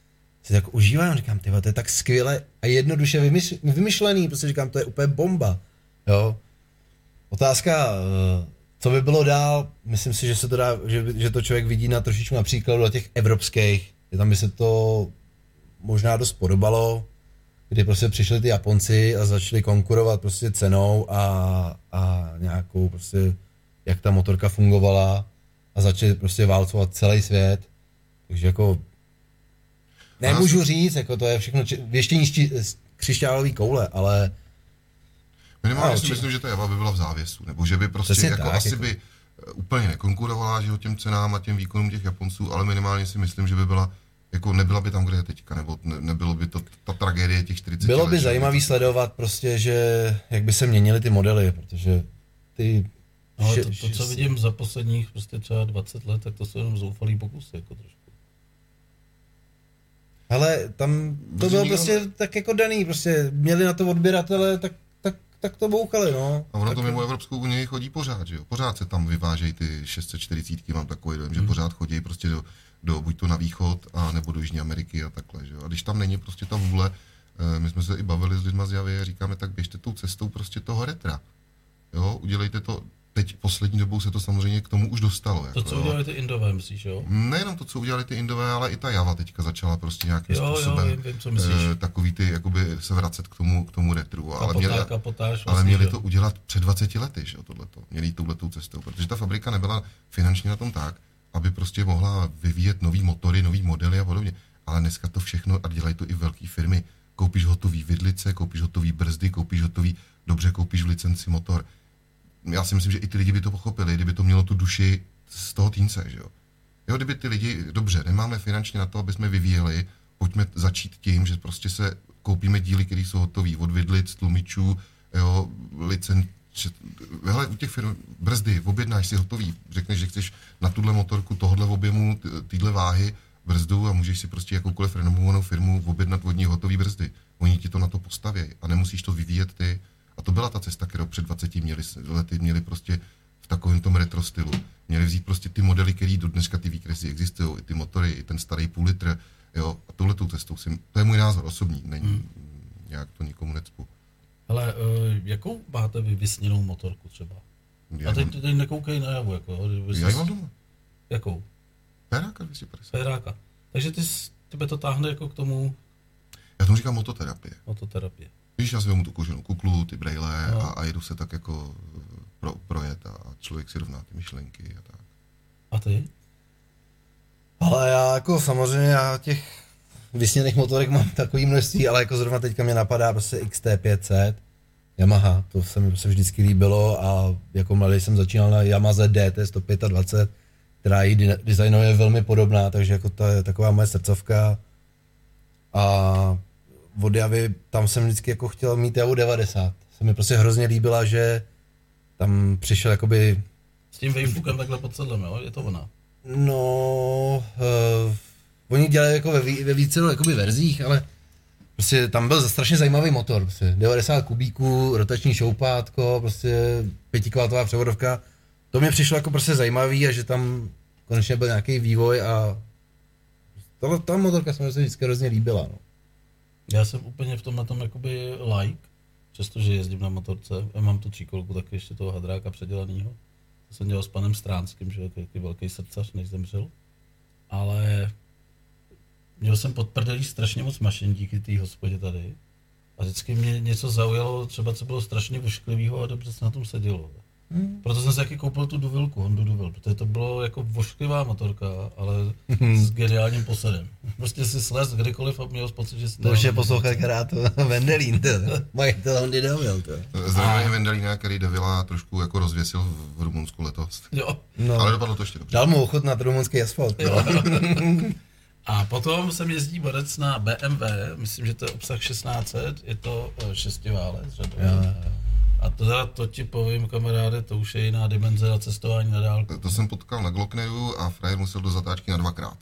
si tak užívám, říkám, ty to je tak skvěle a jednoduše vymyš, vymyšlený, prostě říkám, to je úplně bomba, jo. Otázka, eh, co by bylo dál, myslím si, že se to dá, že, že to člověk vidí na trošičku na příkladu na těch evropských, že tam by se to možná dost podobalo, kdy prostě přišli ty Japonci a začali konkurovat prostě cenou a, a nějakou prostě, jak ta motorka fungovala a začali prostě válcovat celý svět. Takže jako nemůžu říct, jako to je všechno či- věštění křišťálový koule, ale Minimálně si myslím, že ta Java by byla v závěsu, nebo že by prostě Přesně jako tak, asi jako- by úplně nekonkurovala že těm cenám a těm výkonům těch Japonců, ale minimálně si myslím, že by byla jako nebyla by tam, kde je teďka, nebo ne, nebylo by to ta tragédie těch 40 bylo let, by zajímavý sledovat prostě, že jak by se měnily ty modely, protože ty Ale že- to, to, že co si- vidím za posledních prostě třeba 20 let, tak to jsou jenom zoufalý pokusy, jako trošku. Hele, tam to bylo nikdo- prostě tak jako daný, prostě měli na to odběratele, tak, tak, to bouchali, no. A ono tak, to mimo Evropskou unii chodí pořád, že jo? Pořád se tam vyvážejí ty 640, mám takový dojem, že pořád chodí prostě do, do, buď to na východ, a nebo do Jižní Ameriky a takhle, že jo? A když tam není prostě ta vůle, eh, my jsme se i bavili s lidmi z Javy a říkáme, tak běžte tou cestou prostě toho retra. Jo, udělejte to, teď poslední dobou se to samozřejmě k tomu už dostalo. To, Jako, co jo. udělali ty Indové, myslíš, jo? Nejenom to, co udělali ty Indové, ale i ta Java teďka začala prostě nějakým Jo, jo, způsobem vím, vím, co myslíš. eh, takový ty, jakoby se vracet k tomu, k tomu retru. Ale měli, Kapotáž, kapotáž, ale vlastně, měli to udělat před 20 lety, že jo, tohleto. Měli touhletou cestou, protože ta fabrika nebyla finančně na tom tak, aby prostě mohla vyvíjet nový motory, nový modely a podobně. Ale dneska to všechno, a dělají to i velké firmy, koupíš hotový vidlice, koupíš hotový brzdy, koupíš hotový, dobře koupíš v licenci motor. Já si myslím, že i ty lidi by to pochopili, kdyby to mělo tu duši z toho týnce, že jo. Jo, kdyby ty lidi, dobře, nemáme finančně na to, aby jsme vyvíjeli pojďme začít tím, že prostě se koupíme díly, které jsou hotové, od vidlic, tlumičů, jo, licen, hele, u těch firm, brzdy, objednáš si hotový, řekneš, že chceš na tuhle motorku tohohle objemu, týhle váhy, brzdu a můžeš si prostě jakoukoliv renomovanou firmu objednat od ní hotový brzdy. Oni ti to na to postaví a nemusíš to vyvíjet ty. A to byla ta cesta, kterou před 20 měli, lety měli prostě v takovém tom retro stylu. Měli vzít prostě ty modely, které do dneska ty výkresy existují, i ty motory, i ten starý půl litr, jo, a tohle tu cestou si, to je můj názor osobní, není hmm. nějak to nikomu necpu. Ale uh, jakou máte vy vysněnou motorku třeba? Já a teď, teď nekoukej na javu, jako. Já ji mám doma. Jakou? Peráka 250. Peráka. Takže ty, tebe to táhne jako k tomu... Já tomu říkám mototerapie. Mototerapie. Víš, já si vezmu tu koženou kuklu, ty brejle no. a, a jedu se tak jako pro, projet a člověk si rovná ty myšlenky a tak. A ty? Ale já jako samozřejmě já těch vysněných motorek mám takový množství, ale jako zrovna teďka mě napadá prostě XT500, Yamaha, to se mi prostě vždycky líbilo a jako mladý jsem začínal na Yamaha DT 125, která jí designově je velmi podobná, takže jako to je taková moje srdcovka. A od Javy tam jsem vždycky jako chtěl mít Javu 90. Se mi prostě hrozně líbila, že tam přišel jakoby... S tím Wavebookem takhle pod sedlem, jo? Je to ona? No, uh, oni dělají jako ve, ve více jakoby verzích, ale prostě tam byl strašně zajímavý motor, prostě 90 kubíků, rotační šoupátko, prostě pětikvátová převodovka. To mě přišlo jako prostě zajímavý a že tam konečně byl nějaký vývoj a ta, ta motorka se mi vždycky hrozně líbila. No. Já jsem úplně v tom na tom jakoby like, přestože jezdím na motorce. Já mám tu tříkolku taky ještě toho hadráka předělanýho. To jsem dělal s panem Stránským, že je velký srdcař, než zemřel. Ale měl jsem pod prdelí strašně moc mašin díky té hospodě tady. A vždycky mě něco zaujalo, třeba co bylo strašně vošklivého a dobře se na tom sedělo. Hmm. Proto jsem si taky koupil tu Duvilku, Hondu Duvil, protože to bylo jako vošklivá motorka, ale hmm. s geniálním posedem. Prostě si slez kdykoliv a měl pocit, že si... To už je poslouchat krát <laughs> Vendelín, to. Majitel Hondy Duvil, to. Zrovna Vendelína, který Duvila trošku jako rozvěsil v Rumunsku letos. Jo. No. Ale dopadlo to ještě dobře. Dal mu ochotnat rumunský asfalt. Jo. <laughs> A potom jsem jezdí borec na BMW, myslím, že to je obsah 1600, je to eh, šestiválec, řadový. A to, to ti povím, kamaráde, to už je jiná dimenze na cestování na dálku. To jsem potkal na Glockneru a frajer musel do zatáčky na dvakrát.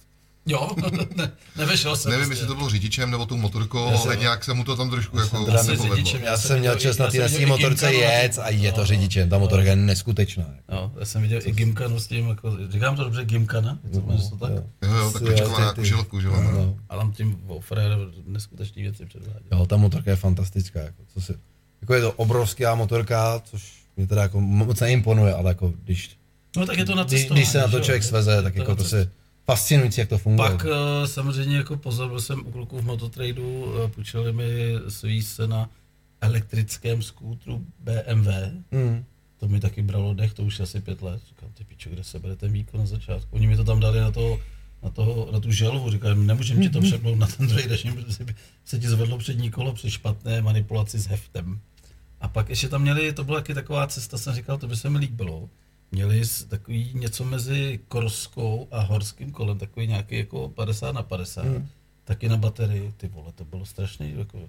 Jo, <laughs> ne, nevešel jsem. Nevím, jestli to bylo řidičem nebo tou motorkou, ale jsem, nějak se mu to tam trošku jako řidičem, já, já jsem měl čas na té motorce jet a je to řidičem, ta motorka je neskutečná. No, já jsem viděl i Gimkanu s tím, jako, říkám to dobře, Gimkana, to to tak? Jo, jo, tak kočkovaná kuželku, že jo. No. A tam tím Frér neskutečný věci předváděl. Jo, ta motorka je fantastická, jako, co si, jako je to obrovská motorka, což mě teda jako moc neimponuje, ale jako když, no, tak je to na když, když se na to člověk sveze, tak jako to se fascinující, jak to funguje. Pak uh, samozřejmě jako pozor, byl jsem u kluků v mototradu, uh, půjčili mi svý se na elektrickém skútru BMW. Mm. To mi taky bralo dech, to už asi pět let. Říkám, ty pičo, kde se bere ten výkon na začátku? Oni mi to tam dali na, to, na, toho, na tu želvu, říkám, nemůžeme ti to mhm. přepnout na ten druhý deším, protože se ti zvedlo přední kolo při špatné manipulaci s heftem. A pak ještě tam měli, to byla taky taková cesta, jsem říkal, to by se mi líbilo měli takový něco mezi korskou a horským kolem, takový nějaký jako 50 na 50, hmm. taky na baterii, ty vole, to bylo strašný, jako,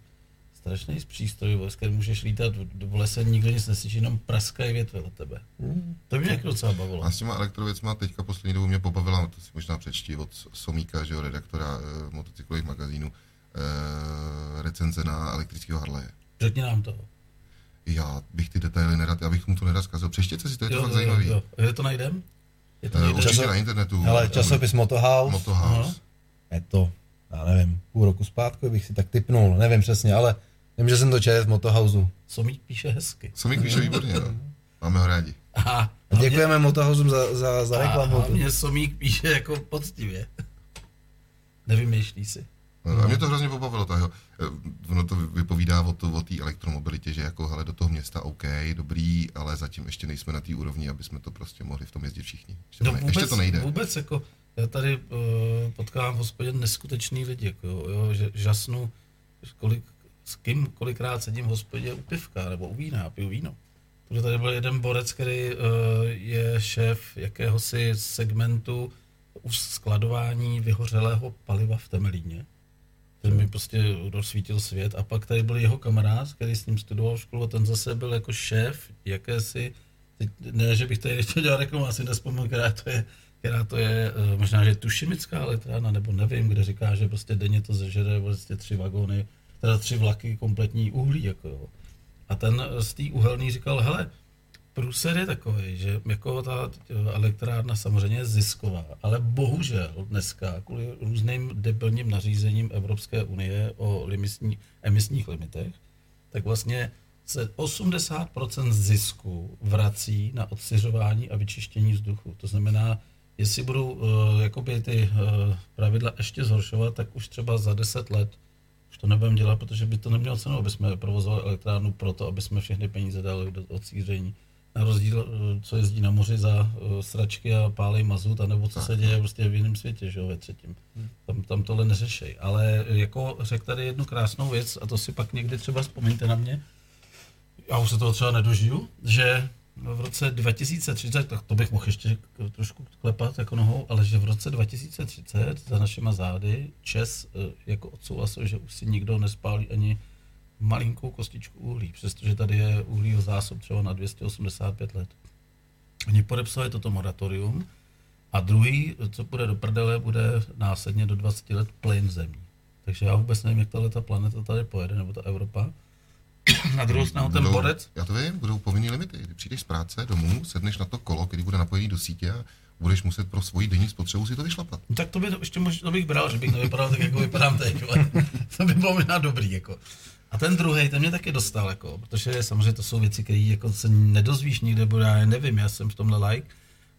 strašný přístroj, s kterým můžeš lítat v lese, nikdo nic neslyší, jenom praskají větve od tebe. Hmm. To mě jako docela bavilo. A s těma elektrověcma teďka poslední dobu mě pobavila, to si možná přečti od Somíka, že jo, redaktora e, motocyklových magazínů, e, recenze na elektrického Harleje. Řekni nám to já bych ty detaily nerad, já bych mu to nerad zkazil. Přeštěte si, to je jo, to fakt zajímavý. Jo, jo. Je to najdem? Je to uh, určitě Časo... na internetu. Ale časopis Motohouse. Motohouse. Je to, já nevím, půl roku zpátky bych si tak typnul, nevím přesně, ale vím, že jsem to četl z Motohouse. Somík píše hezky. Somík píše výborně, no. Máme ho rádi. Aha, a děkujeme mě... Motohouse za, za, za reklamu. A mě Somík píše jako poctivě. Nevymýšlí si. No. A mě to hrozně pobavilo, jo. Eh, ono to vypovídá o, to, o té elektromobilitě, že jako hele, do toho města OK, dobrý, ale zatím ještě nejsme na té úrovni, aby jsme to prostě mohli v tom jezdit všichni. Ještě, no, ne, vůbec, ještě to nejde. Vůbec jako, já tady uh, potkávám v hospodě neskutečný lidi, jako, jo, že žasnu, kolik, s kým kolikrát sedím v hospodě u pivka nebo u vína, piju víno. Protože tady byl jeden borec, který uh, je šéf jakéhosi segmentu skladování vyhořelého paliva v Temelíně prostě rozsvítil svět. A pak tady byl jeho kamarád, který s ním studoval školu, a ten zase byl jako šéf jakési, teď, ne, že bych tady nechtěl dělat reklamu, asi nespomínám, která to je, která to je, eh, možná, že tušimická elektrárna, nebo nevím, kde říká, že prostě denně to zežere prostě tři vagóny, teda tři vlaky kompletní uhlí, jako jo. A ten z té uhelný říkal, hele, průser je takový, že jako ta elektrárna samozřejmě je zisková, ale bohužel dneska kvůli různým debilním nařízením Evropské unie o limisní, emisních limitech, tak vlastně se 80% zisku vrací na odsiřování a vyčištění vzduchu. To znamená, jestli budou uh, jakoby ty uh, pravidla ještě zhoršovat, tak už třeba za 10 let už to nebudeme dělat, protože by to nemělo cenu, aby jsme provozovali elektrárnu proto, aby jsme všechny peníze dali do odsíření na rozdíl, eh, co jezdí na moři za uh, sračky a pálej mazut, anebo co se děje prostě v jiném světě, že jo, ve třetím. Tam, tam tohle neřešej. Ale jako řekl tady jednu krásnou věc, a to si pak někdy třeba vzpomeňte na mě, já už se toho třeba nedožiju, že v roce 2030, tak to bych mohl ještě trošku klepat jako nohou, ale že v roce 2030 za našima zády Čes eh, jako odsouhlasil, že už si nikdo nespálí ani malinkou kostičku uhlí, přestože tady je uhlí zásob třeba na 285 let. Oni podepsali toto moratorium a druhý, co bude do prdele, bude následně do 20 let plyn zemí. Takže já vůbec nevím, jak tahle ta planeta tady pojede, nebo ta Evropa. <clears throat> Na druhou stranu ten Budou- borec, Já to vím, budou povinný limity. Přijdeš z práce domů, sedneš na to kolo, který bude napojený do sítě a budeš muset pro svoji denní spotřebu si to vyšlapat. No tak to by ještě možná bych bral, že bych nevypadal tak, jako vypadám teď, <laughs> to by bylo možná dobrý, jako. A ten druhý, ten mě taky dostal, jako, protože samozřejmě to jsou věci, které jako se nedozvíš nikde, bo já nevím, já jsem v tomhle like.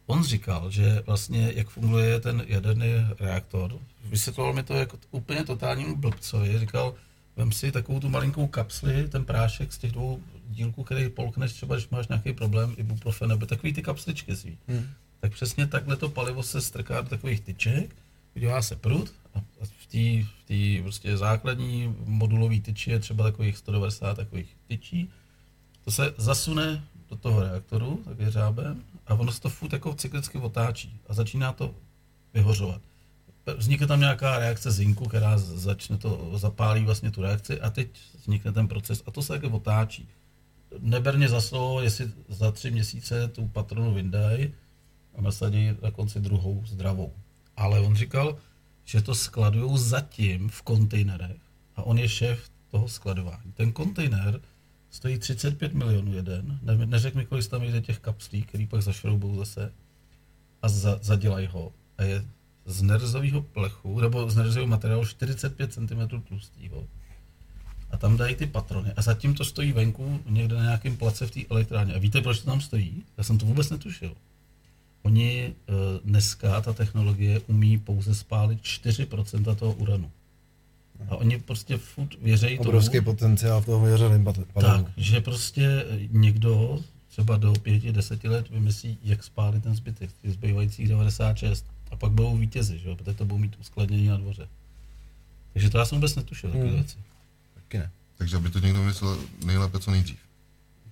On říkal, že vlastně, jak funguje ten jaderný reaktor, vysvětloval mi to jako úplně totálnímu blbcovi, říkal, vem si takovou tu malinkou kapsli, ten prášek z těch dvou dílků, který polkneš třeba, když máš nějaký problém, ibuprofen, nebo takový ty kapsličky svý. Hmm. Tak přesně takhle to palivo se strká do takových tyček, udělá se prut a v té v tý prostě základní modulové tyči je třeba takových 190 takových tyčí. To se zasune do toho reaktoru, tak je řábem, a ono se to furt jako cyklicky otáčí a začíná to vyhořovat. Vznikne tam nějaká reakce zinku, která začne to, zapálí vlastně tu reakci a teď vznikne ten proces a to se taky otáčí. Neberně za slovo, jestli za tři měsíce tu patronu vyndají a nasadí na konci druhou zdravou. Ale on říkal, že to skladují zatím v kontejnerech a on je šéf toho skladování. Ten kontejner stojí 35 milionů jeden, ne, neřekl mi, kolik tam jde těch kapslí, který pak zašroubou zase a za, zadělají ho. A je z nerezového plechu, nebo z nerezového materiálu 45 cm tlustého. A tam dají ty patrony. A zatím to stojí venku někde na nějakém place v té elektrárně. A víte, proč to tam stojí? Já jsem to vůbec netušil. Oni eh, dneska, ta technologie, umí pouze spálit 4% toho uranu. A oni prostě furt věřejí Obrovský tomu, potenciál v toho jařeném palivu. tak, že prostě někdo třeba do pěti, deseti let vymyslí, jak spálit ten zbytek, těch zbývajících 96. A pak budou vítězi, že jo, protože to budou mít uskladnění na dvoře. Takže to já jsem vůbec netušil, takové Hmm. věci. Taky ne. Takže aby to někdo myslel nejlépe co nejdřív.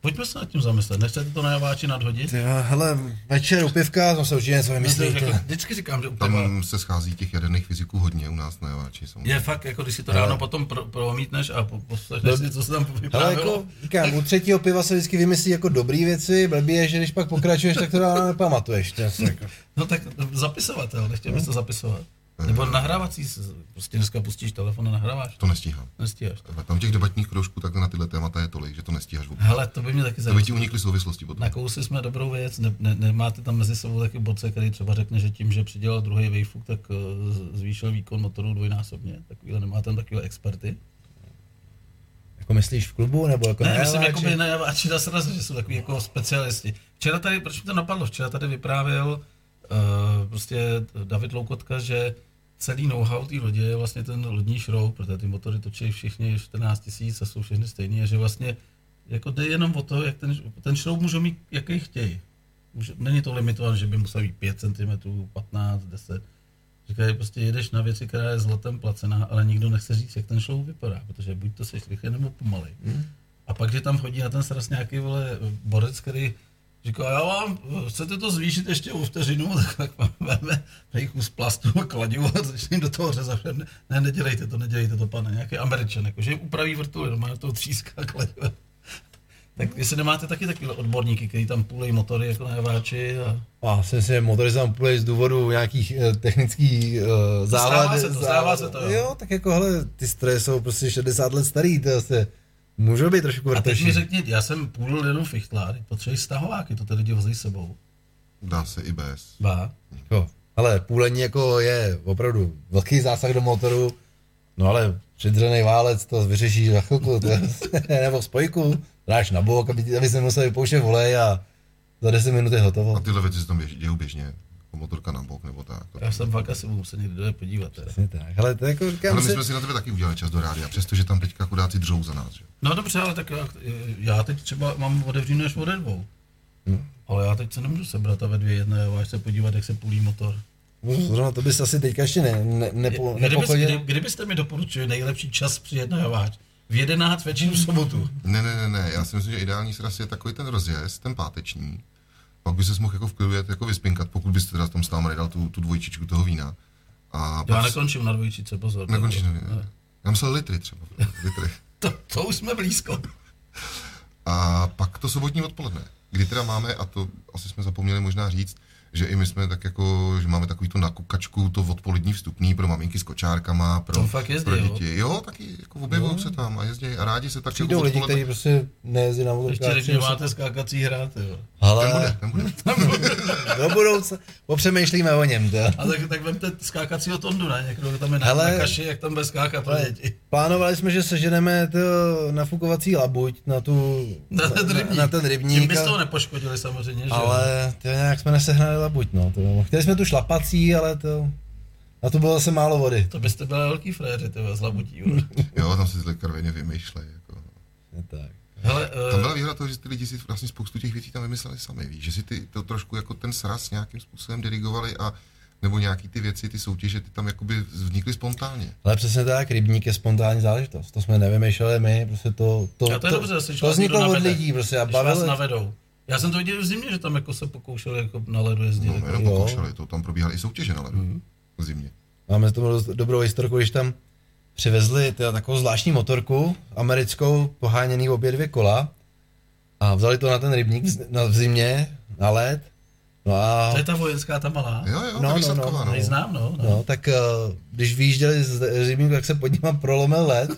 Pojďme se nad tím zamyslet, nechcete to na javáči nadhodit? Ty, jo, hele, večer u pivka, tam se určitě něco No, to vymyslí. je ty. jako, vždycky říkám, že úplně Tam se schází těch jaderných fyziků hodně u nás na Javáči samozřejmě. je fakt, jako když si to Ale- ráno potom pro, promítneš a po- poslechneš si, co se tam Hele, vyprávělo. jako, říkám, u třetího piva se vždycky vymyslí jako dobrý věci, blbý je, že když pak pokračuješ, tak to ráno nepamatuješ. To jako. No tak zapisovatel, nechtěl bys to zapisovat. Nebo nahrávací, prostě dneska pustíš telefon a nahráváš. To nestíhám. Nestíháš to. Tam těch debatních kroužků takhle na tyhle témata je tolik, že to nestíháš vůbec. Hele, to by mě taky To by zajímalo. ti unikly souvislosti potom. Na kousy jsme dobrou věc, ne, ne, nemáte tam mezi sebou taky borce, který třeba řekne, že tím, že přidělal druhý výfuk, tak uh, zvýšil výkon motoru dvojnásobně. Takovýhle nemáte tam takové experty. jako myslíš v klubu, nebo jako Ne, myslím, jako by na javáči dá se razit, že jsou takový jako specialisti. Včera tady, proč mi to napadlo, včera tady vyprávěl uh, prostě David Loukotka, že celý know-how té lodě je vlastně ten lodní šroub, protože ty motory točí všichni 14 tisíc a jsou všechny stejný, a že vlastně jako jde jenom o to, jak ten, ten šroub může mít, jaký chtějí. Může, není to limitované, že by musel být 5 cm, 15, 10. Říkají, prostě jedeš na věci, která je zlatem placená, ale nikdo nechce říct, jak ten šroub vypadá, protože buď to seš rychle nebo pomalej. Hmm. A pak, že tam chodí na ten sraz nějaký vole borec, který Říká, já vám, chcete to zvýšit ještě o vteřinu, <laughs> tak, tak máme kus plastu a kladivu a začne do toho řezat. Ne, ne, nedělejte to, nedělejte to, pane, nějaký američan, jako, že upraví vrtuly, má to tříská kladiva. <laughs> Tak jestli nemáte taky takové odborníky, kteří tam půlejí motory jako na javáči a... A jsem si motory tam půlejí z důvodu nějakých eh, technických eh, závad. Stává se to, stává se to, jo. jo. tak jako hele, ty stroje jsou prostě 60 let starý, to se můžou být trošku A teď mi řekni, já jsem půl jenom fichtlář, potřebuji stahováky, to ty lidi vozí s sebou. Dá se i bez. Bá. Jo. Ale půlení jako je opravdu velký zásah do motoru, no ale přidřený válec to vyřeší za chvilku, to je, <laughs> nebo spojku, dáš na bok, aby, aby se museli vypouštět volej a za 10 minut je hotovo. A tyhle věci se tam běž, dějou běžně. Jako motorka na bok nebo tak. Já jsem fakt asi budu se někdy jde podívat. Teda. Přesně tak. Ale to jako říkám Ale my si, jsme si na tebe taky udělali čas do rádia, přestože tam teďka chudáci dřou za nás. Že? No dobře, ale tak já, já teď třeba mám otevřený až ode dvou. Hmm. Ale já teď se nemůžu sebrat a ve dvě jedné, až se podívat, jak se půlí motor. no, zrovna to bys asi teďka ještě ne, ne, nepo, Kdybys, nepochodil. kdy, kdybyste mi doporučili nejlepší čas přijet na javáč? V 11 večer v sobotu. Ne, ne, ne, ne, já si myslím, že ideální sraz je takový ten rozjezd, ten páteční. Pak by se mohl jako v klidu jet, jako vyspinkat, pokud byste teda tam s námi nedal tu, tu dvojčičku toho vína. A Já pak nekončím na dvojčice, pozor. Nekončíš na ne. vína. Já myslel litry třeba. <laughs> Litry. <laughs> To, to už jsme blízko. A pak to sobotní odpoledne, kdy teda máme, a to asi jsme zapomněli možná říct, že i my jsme tak jako, že máme takový tu nakukačku, to odpolední vstupný pro maminky s kočárkama, pro, Tam fakt jezdí, pro jo? děti. Jo, taky jako objevují No. se tam a jezdí a rádi se tak Přijdou jako lidi, odpoledne- kteří prostě nejezdí na Ještě motorkách. když máte skákací hrát, jo. Ten Ale bude, <laughs> ten bude. do budoucna popřemýšlíme o něm. To. A tak, tak vemte skákacího tondu, ne? Někdo tam je na, Hele. na kaši, jak tam bude skákat pro Ale děti. plánovali jsme, že seženeme to nafukovací labuť na tu Na ten rybník. na ten Tím rybník byste a- ho nepoškodili samozřejmě, že jo? ale to nějak jsme nesehnali labuť, no. To, chtěli jsme tu šlapací, ale to, na to bylo zase málo vody. To byste byli velký fréři, ty z labutí. Jo, tam si tyhle karviny vymýšlejí. Jako. Je tak. Hele, Tam uh, byla výhoda toho, že ty lidi si vlastně spoustu těch věcí tam vymysleli sami, víš, že si ty to trošku jako ten sraz nějakým způsobem dirigovali a nebo nějaký ty věci, ty soutěže, ty tam jakoby vznikly spontánně. Ale přesně tak, rybník je spontánní záležitost. To jsme nevymýšleli my, prostě to, to, A to je to, dobře, to vás vzniklo od lidí, prostě a bavili. navedou. Já jsem to viděl v zimě, že tam jako se pokoušeli jako na ledu jezdit. No, jako. pokoušeli, to tam probíhaly i soutěže na ledu Mhm. v zimě. Máme dost dobrou historku, když tam přivezli teda takovou zvláštní motorku, americkou, poháněný obě dvě kola a vzali to na ten rybník v, na, v zimě, na led. No a To je ta vojenská, ta malá. Jo, jo, No, no, no, no. no. Neznám, no. no. No, tak uh, když vyjížděli z rybníku, tak se pod nima prolomil led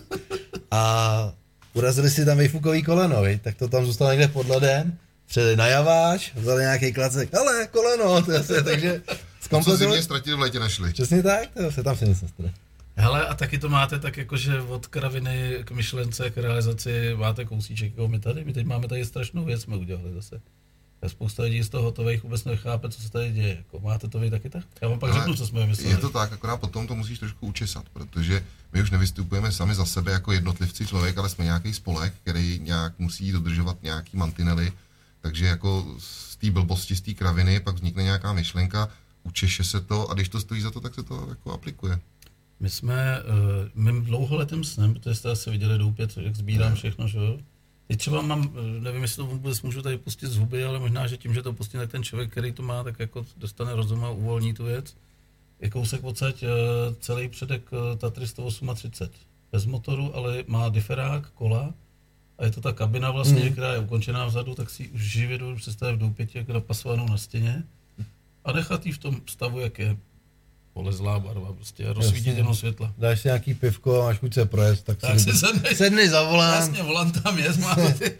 a urazili si tam vejfukový koleno, viď? tak to tam zůstalo někde pod ledem, přijeli na javáč, vzali nějaký klacek, ale koleno, <laughs> to je, takže Co zkompletovali. zimě ztratili, v létě našli. Přesně tak, to se tam si nic nestane. Hele, a taky to máte tak jako, že od kraviny k myšlence, k realizaci máte kousíček, jako my tady. My teď máme tady strašnou věc, jsme udělali zase. A spousta lidí z toho hotových vůbec nechápe, co se tady děje. Jako, máte to vy taky tak? Já vám pak Ale řeknu, co jsme vymysleli. Je to tak, akorát potom to musíš trošku učesat, protože my už nevystupujeme sami za sebe jako jednotlivci člověk, ale jsme nějaký spolek, který nějak musí dodržovat nějaký mantinely, takže jako z té blbosti, z té kraviny pak vznikne nějaká myšlenka, učeše se to a když to stojí za to, tak se to jako aplikuje. My jsme uh, mým dlouholetým snem, protože jste asi viděli doupět, jak sbírám všechno, že jo? Teď třeba mám, eh, nevím, jestli to vůbec můžu tady pustit z huby, ale možná, že tím, že to pustím, tak ten člověk, který to má, tak jako dostane rozum a uvolní tu věc. Je kousek odsaď eh, celý předek Tatry 138. Bez motoru, ale má diferák, kola a je to ta kabina vlastně, Mhm. která je ukončená vzadu, tak si už živě dovedu představit v doupěti, jako napasovanou na stěně a nechat ji v tom stavu, jak je polezlá barva, prostě jenom světla. Dáš si nějaký pivko a máš chuť se projet, tak, Tak si sedneš, sedni za volán. Jasně, volant tam je, má <laughs> ty.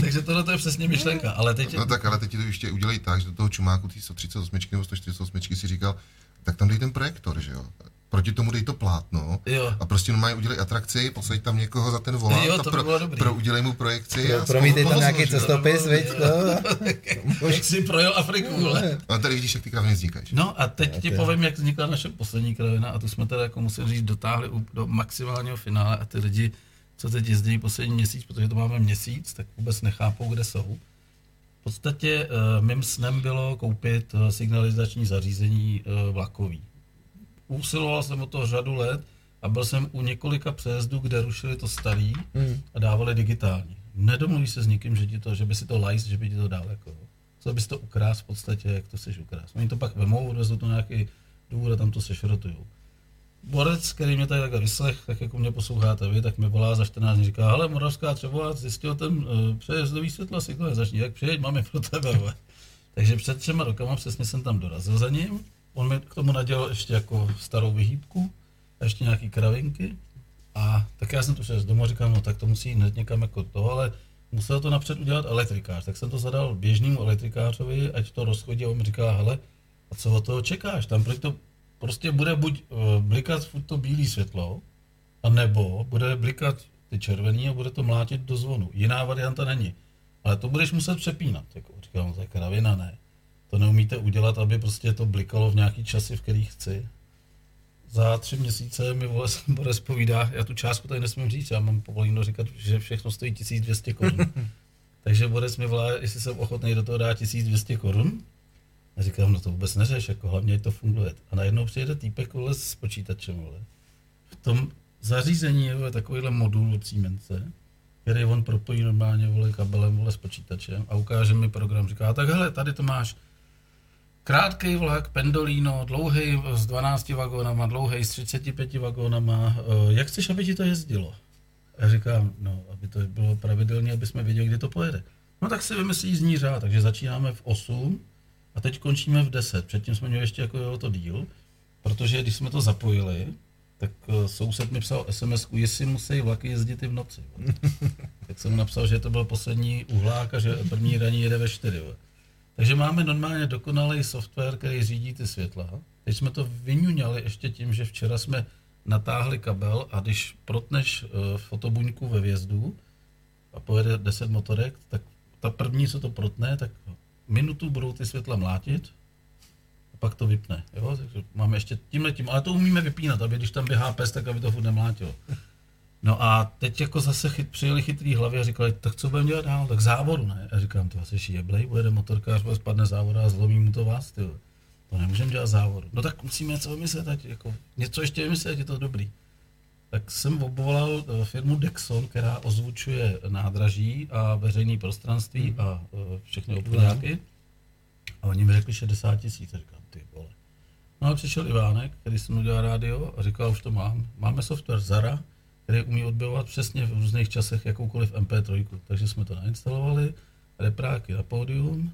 Takže tohle to je přesně myšlenka. Ale teď, No tak, ale teď ti to ještě udělej tak, že do toho čumáku té 138 nebo 148 si říkal, tak tam dej ten projektor, že jo? Proti tomu dej to plátno jo, a prostě normálně udělej atrakci, posaď tam někoho za ten volant Jo, a to by pro, dobrý. pro, udělej mu projekci. Pro, a promítej tam nějaký jo? cestopis, viď? No. <laughs> jak si projel Afriku, vole. A tady vidíš, jak ty kraviny vznikají. No a teď ti to je. povím, jak vznikla naše poslední kravina a tu jsme teda, jako musím říct, dotáhli do maximálního finále a ty lidi, co teď jezdí poslední měsíc, protože to máme měsíc, tak vůbec nechápou, kde jsou. V podstatě uh, mým snem bylo koupit uh, signalizační zařízení uh, vlakový. Usiloval jsem o to řadu let a byl jsem u několika přejezdů, kde rušili to starý Hmm. a dávali digitální. Nedomluví se s nikým, že, ti to, že by si to lajs, že by ti to dal. Jako. místo, abys to ukrás v podstatě, jak to chceš ukrás. Oni to pak vemou, odvezou to nějaký důvod a tam to sešrotujou. Borec, který mě tady takhle vyslech, tak jako mě posloucháte vy, tak mi volá za 14 dní, říká, hele, Moravská třeba zjistil ten uh, přejezdový světla signalizační, jak přijeď, máme pro tebe. vole." Takže před třema rokama přesně jsem tam dorazil za ním, on mi k tomu nadělal ještě jako starou vyhýbku, a ještě nějaký kravinky, a tak já jsem to šel z domu říkám, no tak to musí hned někam jako to, ale musel to napřed udělat elektrikář. Tak jsem to zadal běžnému elektrikářovi, ať to rozchodí a on mi říká, hele, a co od toho čekáš? Tam to prostě bude buď uh, blikat furt to bílé světlo, a nebo bude blikat ty červený a bude to mlátit do zvonu. Jiná varianta není. Ale to budeš muset přepínat. Jako, říkám, no, to je kravina, ne. To neumíte udělat, aby prostě to blikalo v nějaký časy, v kterých chci za tři měsíce mi vole <laughs> Boris povídá, já tu částku tady nesmím říct, já mám povoleno říkat, že všechno stojí 1200 korun. <laughs> Takže Boris mi volá, jestli jsem ochotný do toho dát 1200 korun. A říkám, no to vůbec neřeš, jako hlavně to funguje. A najednou přijede týpek vole s počítačem, vole. V tom zařízení je vole, takovýhle modul od Siemence, který on propojí normálně vole, kabelem vole, s počítačem a ukáže mi program. Říká, tak hele, tady to máš Krátký vlak, pendolino, dlouhý s 12 vagónama, dlouhý s 35 vagónama. Eh, Jak chceš, aby ti to jezdilo? A já říkám, no, aby to bylo pravidelně, aby jsme věděli, kdy to pojede. No tak si vymyslí jízdní řád, takže začínáme v 8 a teď končíme v 10. Předtím jsme měli ještě jako jo, to díl, protože když jsme to zapojili, tak eh, soused mi psal sms jestli musí vlaky jezdit i v noci. <laughs> tak jsem mu napsal, že to byl poslední uhlák a že první raní jede ve 4. Takže máme normálně dokonalý software, který řídí ty světla. Teď jsme to vyňuňali ještě tím, že včera jsme natáhli kabel a když protneš uh, fotobuňku ve vjezdu a pojede 10 motorek, tak ta první, co to protne, tak minutu budou ty světla mlátit a pak to vypne. Jo? Takže máme ještě tímhle tím, ale to umíme vypínat, aby když tam běhá pes, tak aby to furt nemlátilo. No a teď jako zase chyt, přijeli chytrý hlavy a říkali, tak co budeme dělat dál, tak závodu, ne? A říkám, to asi jeblej, bude motorkář, bude spadne závoda a zlomí mu to vás, ty. To nemůžeme dělat závodu. No tak musíme něco vymyslet, ať jako, něco ještě vymyslet, je to dobrý. Tak jsem obvolal eh, firmu Dexon, která ozvučuje nádraží a veřejné prostranství a eh, všechny obchodáky. A oni mi řekli 60 tisíc, říkám, ty vole. No a přišel Ivánek, který jsem udělal rádio a říkal, už to mám. Máme software Zara, který umí odbavovat přesně v různých časech jakoukoliv MP3. Takže jsme to nainstalovali, repráky na pódium,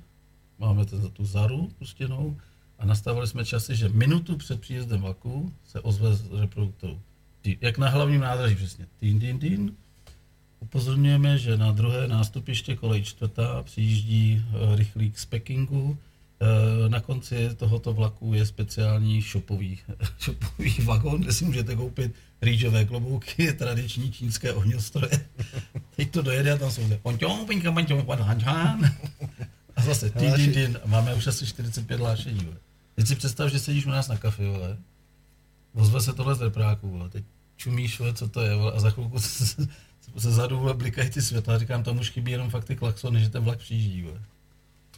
máme za tu Zaru pustěnou a nastavili jsme časy, že minutu před příjezdem vlaku se ozve z reproduktoru. Jak na hlavním nádraží přesně. Tín, tín, tín. Upozorňujeme, že na druhé nástupiště kolej čtvrtá přijíždí eh, rychlík z Pekingu. Eh, Na konci tohoto vlaku je speciální shopový, <laughs> shopový vagon, kde si můžete koupit rýžové klobouky, tradiční čínské ohňostroje. Teď to dojede a tam jsou zde ponťong, pinka, ponťong, pan hančán. A zase tin, tin. A máme už asi 45 hlášení. vole. Teď si představ, že sedíš u nás na kafe, vole. Ozve se tohle z repráku, vole. Teď čumíš, vole, co to je, vole, a za chvilku se, se, se zadu vole, blikají ty světla. Říkám, tam už chybí jenom fakt ty klaxony, že ten vlak přijíždí. Vole.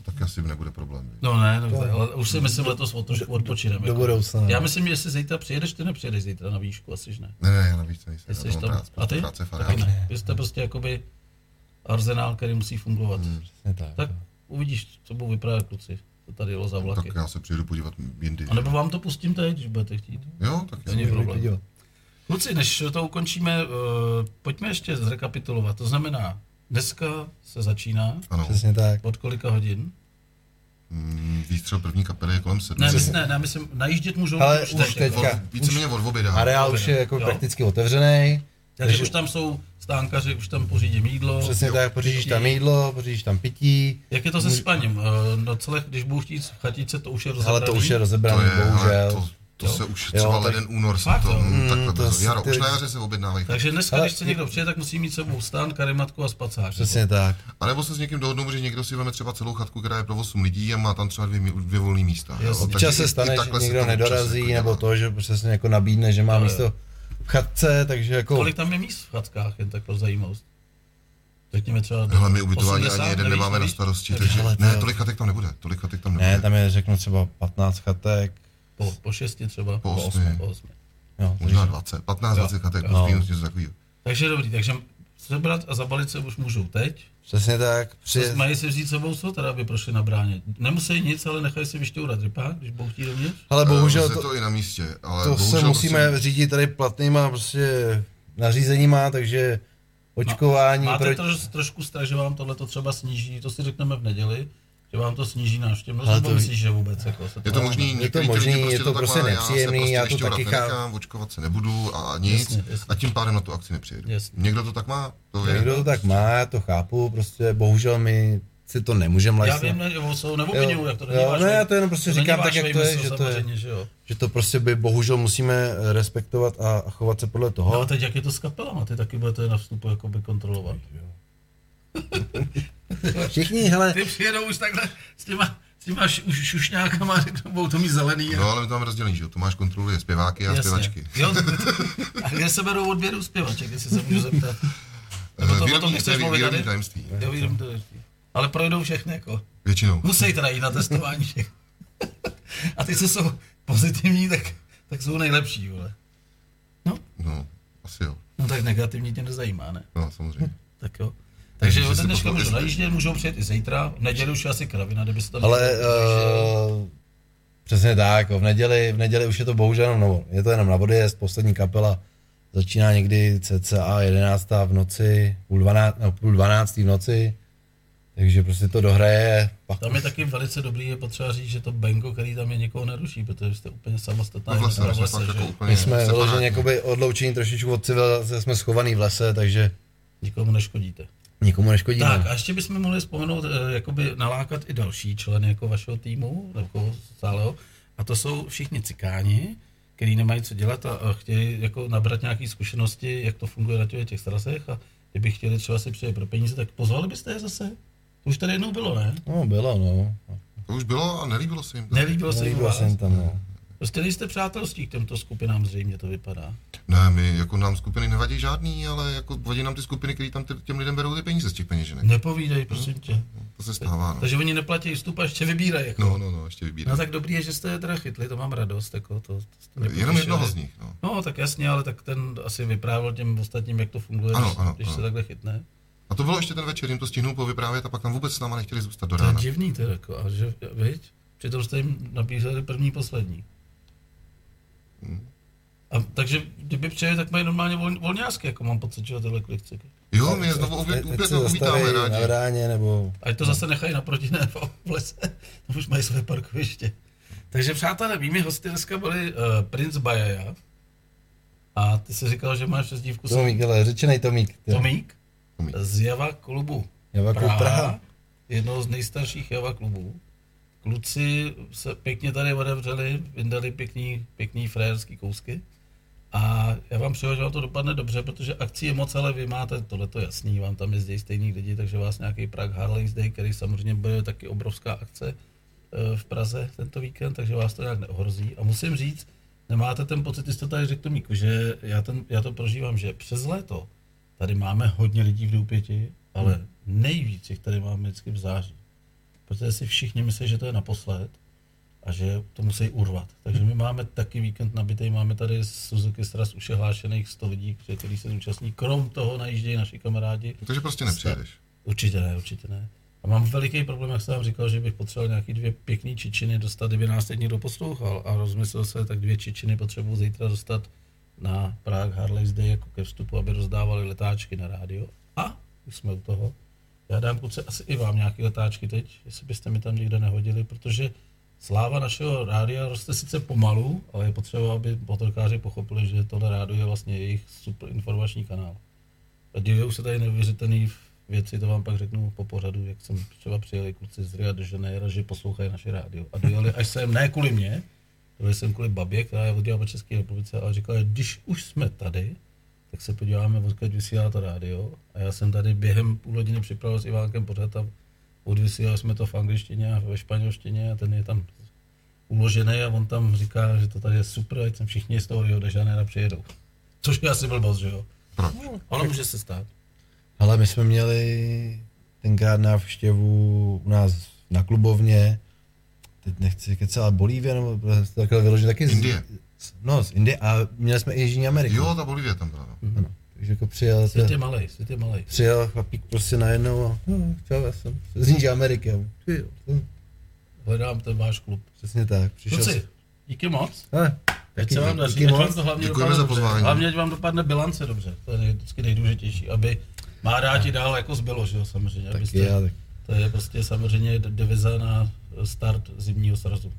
To taky asi nebude problém. No ne, no, ale už si myslím letos o trošku odpočineme. Do budoucna. Já myslím, že jestli zítra přijedeš, ty nepřijedeš zítra na výšku, asi že ne. Ne, ne, já navíc nejsem. Jsi tam, práce- a ty? Práce Taky ne. Vy jste prostě jakoby arzenál, který musí fungovat. Hmm. Přesně tak. Tak uvidíš, co budou vypadat kluci, co tady jelo za vlaky. Tak já se přijedu podívat jindy. A nebo vám to pustím teď, když budete chtít. Jo, tak Není problém. Kluci, než to ukončíme, uh, pojďme ještě zrekapitulovat. To znamená, dneska se začíná. Ano. Přesně tak. Od kolika hodin? Mm, Výstřel první kapely je kolem sedmi. Ne, myslím, ne, ne, myslím, najíždět můžou Ale už už teď. teď- jako. teďka. Víceméně od oběda. Areál už je jako Jo. prakticky otevřený. Takže takže- už tam jsou stánkaři, už tam pořídím jídlo. Přesně Jo. tak, pořídíš tam jídlo, pořídíš tam pití. Jak je to se spaním? Eh, No celé, když budu chtít v chatice, to už je Ale rozebraný. to už je To rozebraný, je, ale bohužel. to, to Jo. se už Jo, třeba tak- leden únor se Fakt, to, mm, takhle to brzo. Jaro, ty- už na jaře se objednávají. Takže dneska, Ale když chce někdo přijde, tak musí mít sebou stán, karimatku a spacák. Přesně tak. A nebo se s někým dohodnou, že někdo si veme třeba celou chatku, která je pro 8 lidí a má tam třeba dvě, dvě volné místa. jo. Jasně. Takže Občas se stane, že se někdo nedorazí, jako nebo to, že přesně jako nabídne, že má místo v chatce, takže jako... Kolik tam je míst v chatkách, jen tak pro zajímavost? Řekněme třeba Hele, my ubytování 80, ani jeden nevíš, nemáme na nevíš? starosti, Takže ne, tolik chatek tam nebude, tolik chatek tam nebude. Ne, tam je řeknu třeba 15 chatek. Po, po šesti třeba? Po osmi. Po osmi. Jo, Možná takže- 20, 15, 20 chatek, No. minus něco takového. Takže dobrý, takže sebrat a zabalit se už můžou teď. Přesně tak. Při... Při... Mají si vzít sebou co, teda aby prošli na bráně. Nemusí nic, ale nechají si vyšťourat rypák, když budou chtít dovnitř. Ale Eh, bohužel to, to i na místě, ale to bohužel se musíme prostě- řídit tady platnýma prostě nařízeníma, takže očkování Máte proti... troš, trošku strach, že vám tohle to třeba sníží, to si řekneme v neděli, že vám to sníží návštěvnost, Ale nebo to- myslíš, že vůbec jako se Je to možný, to některý ty možný, lidi je to tak prostě nepříjemný, já já to se prostě taky chápu. očkovat se nebudu a nic. Jasně, jasně. A tím pádem na tu akci nepřijedu. Jasně. Někdo to tak má, to je. Někdo to tak má, já to chápu, prostě bohužel my si to nemůžeme Já lajsnout. vím, ne, jo, jsou Jo, jak to není jo, váš ne, já to jenom prostě není říkám tak, jak to je, že to je. Že jo. Že to prostě by bohužel musíme eh, respektovat a, a chovat se podle toho. No a teď jak je to s kapelama, ty taky budete na vstupu jakoby kontrolovat. <laughs> <laughs> Všichni, hele, Ty přijedou už takhle s těma, s těma š, už šušňákama a <laughs> řeknou, budou to mít zelený. No ale my to máme rozdělení, že jo? Tu máš kontrolu zpěváky a Jasně. zpěvačky. Jo, <laughs> a kde se berou odběru zpěvaček, jestli se můžu zeptat. Nebo to, o tom Výrobní, nechceš ne, mluvit výrobní tady? tajemství. Jo, vidím to. Ale projdou všechny, jako. Většinou. Musí teda jít na testování všech. A ty, co jsou pozitivní, tak, tak jsou nejlepší, vole. No, No, asi jo. no tak negativní tě nezajímá, ne? No, samozřejmě. Tak jo. Takže Takže od si dneška můžou najíždět, můžou přijet i zítra. V neděli už je asi kravina, kdyby se tam... ale uh, přesně tak, jako v neděli, v neděli už je to bohužel jenom, no, je to jenom na odjezd, poslední kapela začíná někdy cca 11. v noci, půl 12, no, půl 12. v noci, takže prostě to dohraje, pak Tam je taky velice dobrý, je potřeba říct, že to Bengo, který tam je, nikoho neruší, protože jste úplně samostatná No vlastně, jednotka my v jsme lese, fakt že? jako úplně my jsme vyloženě jakoby odloučení trošičku od civilizace, jsme schovaný v lese, takže Nikomu neškodíte. Nikomu neškodíme. Tak a ještě bychom mohli vzpomenout, eh, jakoby nalákat i další členy jako vašeho týmu, jako stáleho, a to jsou všichni cikáni, který nemají co dělat a, a chtějí jako nabrat nějaké zkušenosti, jak to funguje na těch, těch strasech a kdyby chtěli třeba si přijet pro peníze, tak pozvali byste je zase? To už tady jednou bylo, ne? No, bylo, no. To už bylo a nelíbilo se jim to. Nelíbilo se jim Nelíbilo se jim tam, no. Prostě nejste přátelství k těmto skupinám, zřejmě to vypadá. Ne, my jako nám skupiny nevadí žádný, ale jako vadí nám ty skupiny, které tam tě- těm lidem berou ty peníze z těch peněženek. Nepovídej, prosím tě. To se stává, no. Takže oni neplatí vstup a ještě vybírají. Jako. No, no, no, ještě vybírám. No tak dobrý je, že jste je teda chytli, to mám radost. Jako to, to Jenom jednoho z nich, no. No, tak jasně, ale tak ten asi vyprávěl těm ostatním, jak to funguje, Ano, když, ano, když ano. se takhle chytne. A to bylo ještě ten večer, jim to stihnul povyprávět a pak tam vůbec s náma nechtěli zůstat do To je rána. divný, to je jako, a že, viď? Přitom jste jim nabízeli první, poslední. Hmm. A, takže kdyby přijeli, tak mají normálně vol, volňásky, jako mám pocit, že tyhle klikci. Jo, my je znovu opět, se uvítáme zastaví na rádi. vráně, nebo... Ať to zase nechají naproti ne v lese, <laughs> tam už mají své parkoviště. Takže přátelé, mými hosty dneska byli uh, Prince Bajaja. A ty jsi říkal, že máš přezdívku Tomík, ale řečenej Tomík. ty. Tomík Tomík. z Java klubu Java klub Praha, Praha. jednoho z nejstarších Java klubů. Kluci se pěkně tady otevřeli, vyndali pěkný, pěkný frérský kousky. A já vám přeju, že vám to dopadne dobře, protože akcí je moc, ale vy máte tohleto jasný, vám tam jezdí stejný lidi, takže vás nějaký Prague Harley's Day, který samozřejmě bude taky obrovská akce eh, v Praze tento víkend, takže vás to nějak neohrozí. A musím říct, nemáte ten pocit, jste tady řekl Tomíku, že já, ten, já to prožívám, že přes léto tady máme hodně lidí v Doupěti, ale nejvíc jich tady máme vždycky v září. Protože si všichni myslí, že to je naposled a že to musí urvat. Takže my máme taky víkend nabitý, máme tady z Suzuki Stras už je hlášených 100 lidí, kteří se zúčastní. Krom toho najíždějí naši kamarádi. Takže prostě nepřijedeš. Určitě ne, určitě ne. A mám veliký problém, jak jsem vám říkal, že bych potřeboval nějaký dvě pěkné čičiny dostat, kdyby nás teď někdo poslouchal a rozmyslel se, tak dvě čičiny potřebuji zítra dostat na Prague Harley's Day jako ke vstupu, aby rozdávali letáčky na rádio. A už jsme u toho. Já dám kluce asi i vám nějaké letáčky teď, jestli byste mi tam někde nehodili, protože sláva našeho rádia roste sice pomalu, ale je potřeba, aby motorkáři pochopili, že tohle rádio je vlastně jejich super informační kanál. A dějou se tady neuvěřitelné věci, to vám pak řeknu po pořadu, jak jsem třeba přijeli kluci z Rio de Janeiro, že poslouchají naše rádio. A dojeli až sem, ne kvůli mě, dojeli jsem kvůli babě, která je oddělala v České republice, ale říkala, že když už jsme tady, tak se podíváme, odkud vysílá to rádio. A já jsem tady během půl hodiny připravil s Ivánkem pořád a odvysílali jsme to v angličtině a ve španělštině a ten je tam uložený a on tam říká, že to tady je super, ať sem všichni z toho Rio de Janeiro přijedou. Což je asi blbost, že jo? Proč? Ale může se stát. Ale my jsme měli tenkrát návštěvu u nás na klubovně, teď nechci kecat, Bolívie, nebo takhle vyloženě taky Indie. z- no, z Indie a měli jsme i Jižní Ameriku. Jo, ta Bolivie tam byla, no. Ano. Takže jako přijel, Svět je malej, svět je malej. přijel chlapík prostě najednou a no, čau, já jsem z Níže Ameriky. A, ty jo, hm, Hledám ten váš klub. Přesně tak. Přišel Kluci, jsem- díky moc. Hele, Ať taky se vám díky daří, vám moc. to hlavně Děkujeme dopadne za dobře. pozvání. Hlavně, ať vám dopadne bilance dobře. To je vždycky nejdůležitější, aby má rádi dál jako zbylo, že jo, samozřejmě. Taky Abyste, já, tak to je prostě samozřejmě deviza na start zimního srazu.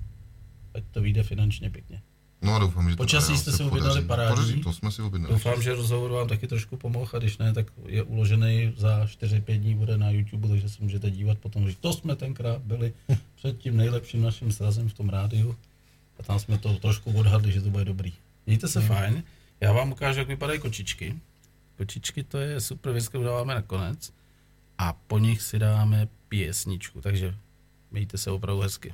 Ať to vyjde finančně pěkně. No a doufám, že to Počasí teda jste se si objednali parádní. Podaří, to jsme si objednali. Doufám, že rozhovor vám taky trošku pomohl a když ne, tak je uložený za 4-5 dní, bude na YouTube, takže se můžete dívat potom, že to jsme tenkrát byli <laughs> před tím nejlepším naším srazem v tom rádiu a tam jsme to trošku odhadli, že to bude dobrý. Mějte se fajn, já vám ukážu, jak vypadají kočičky. Kočičky to je super věc, kterou dáváme nakonec a po nich si dáme písničku, takže mějte se opravdu hezky.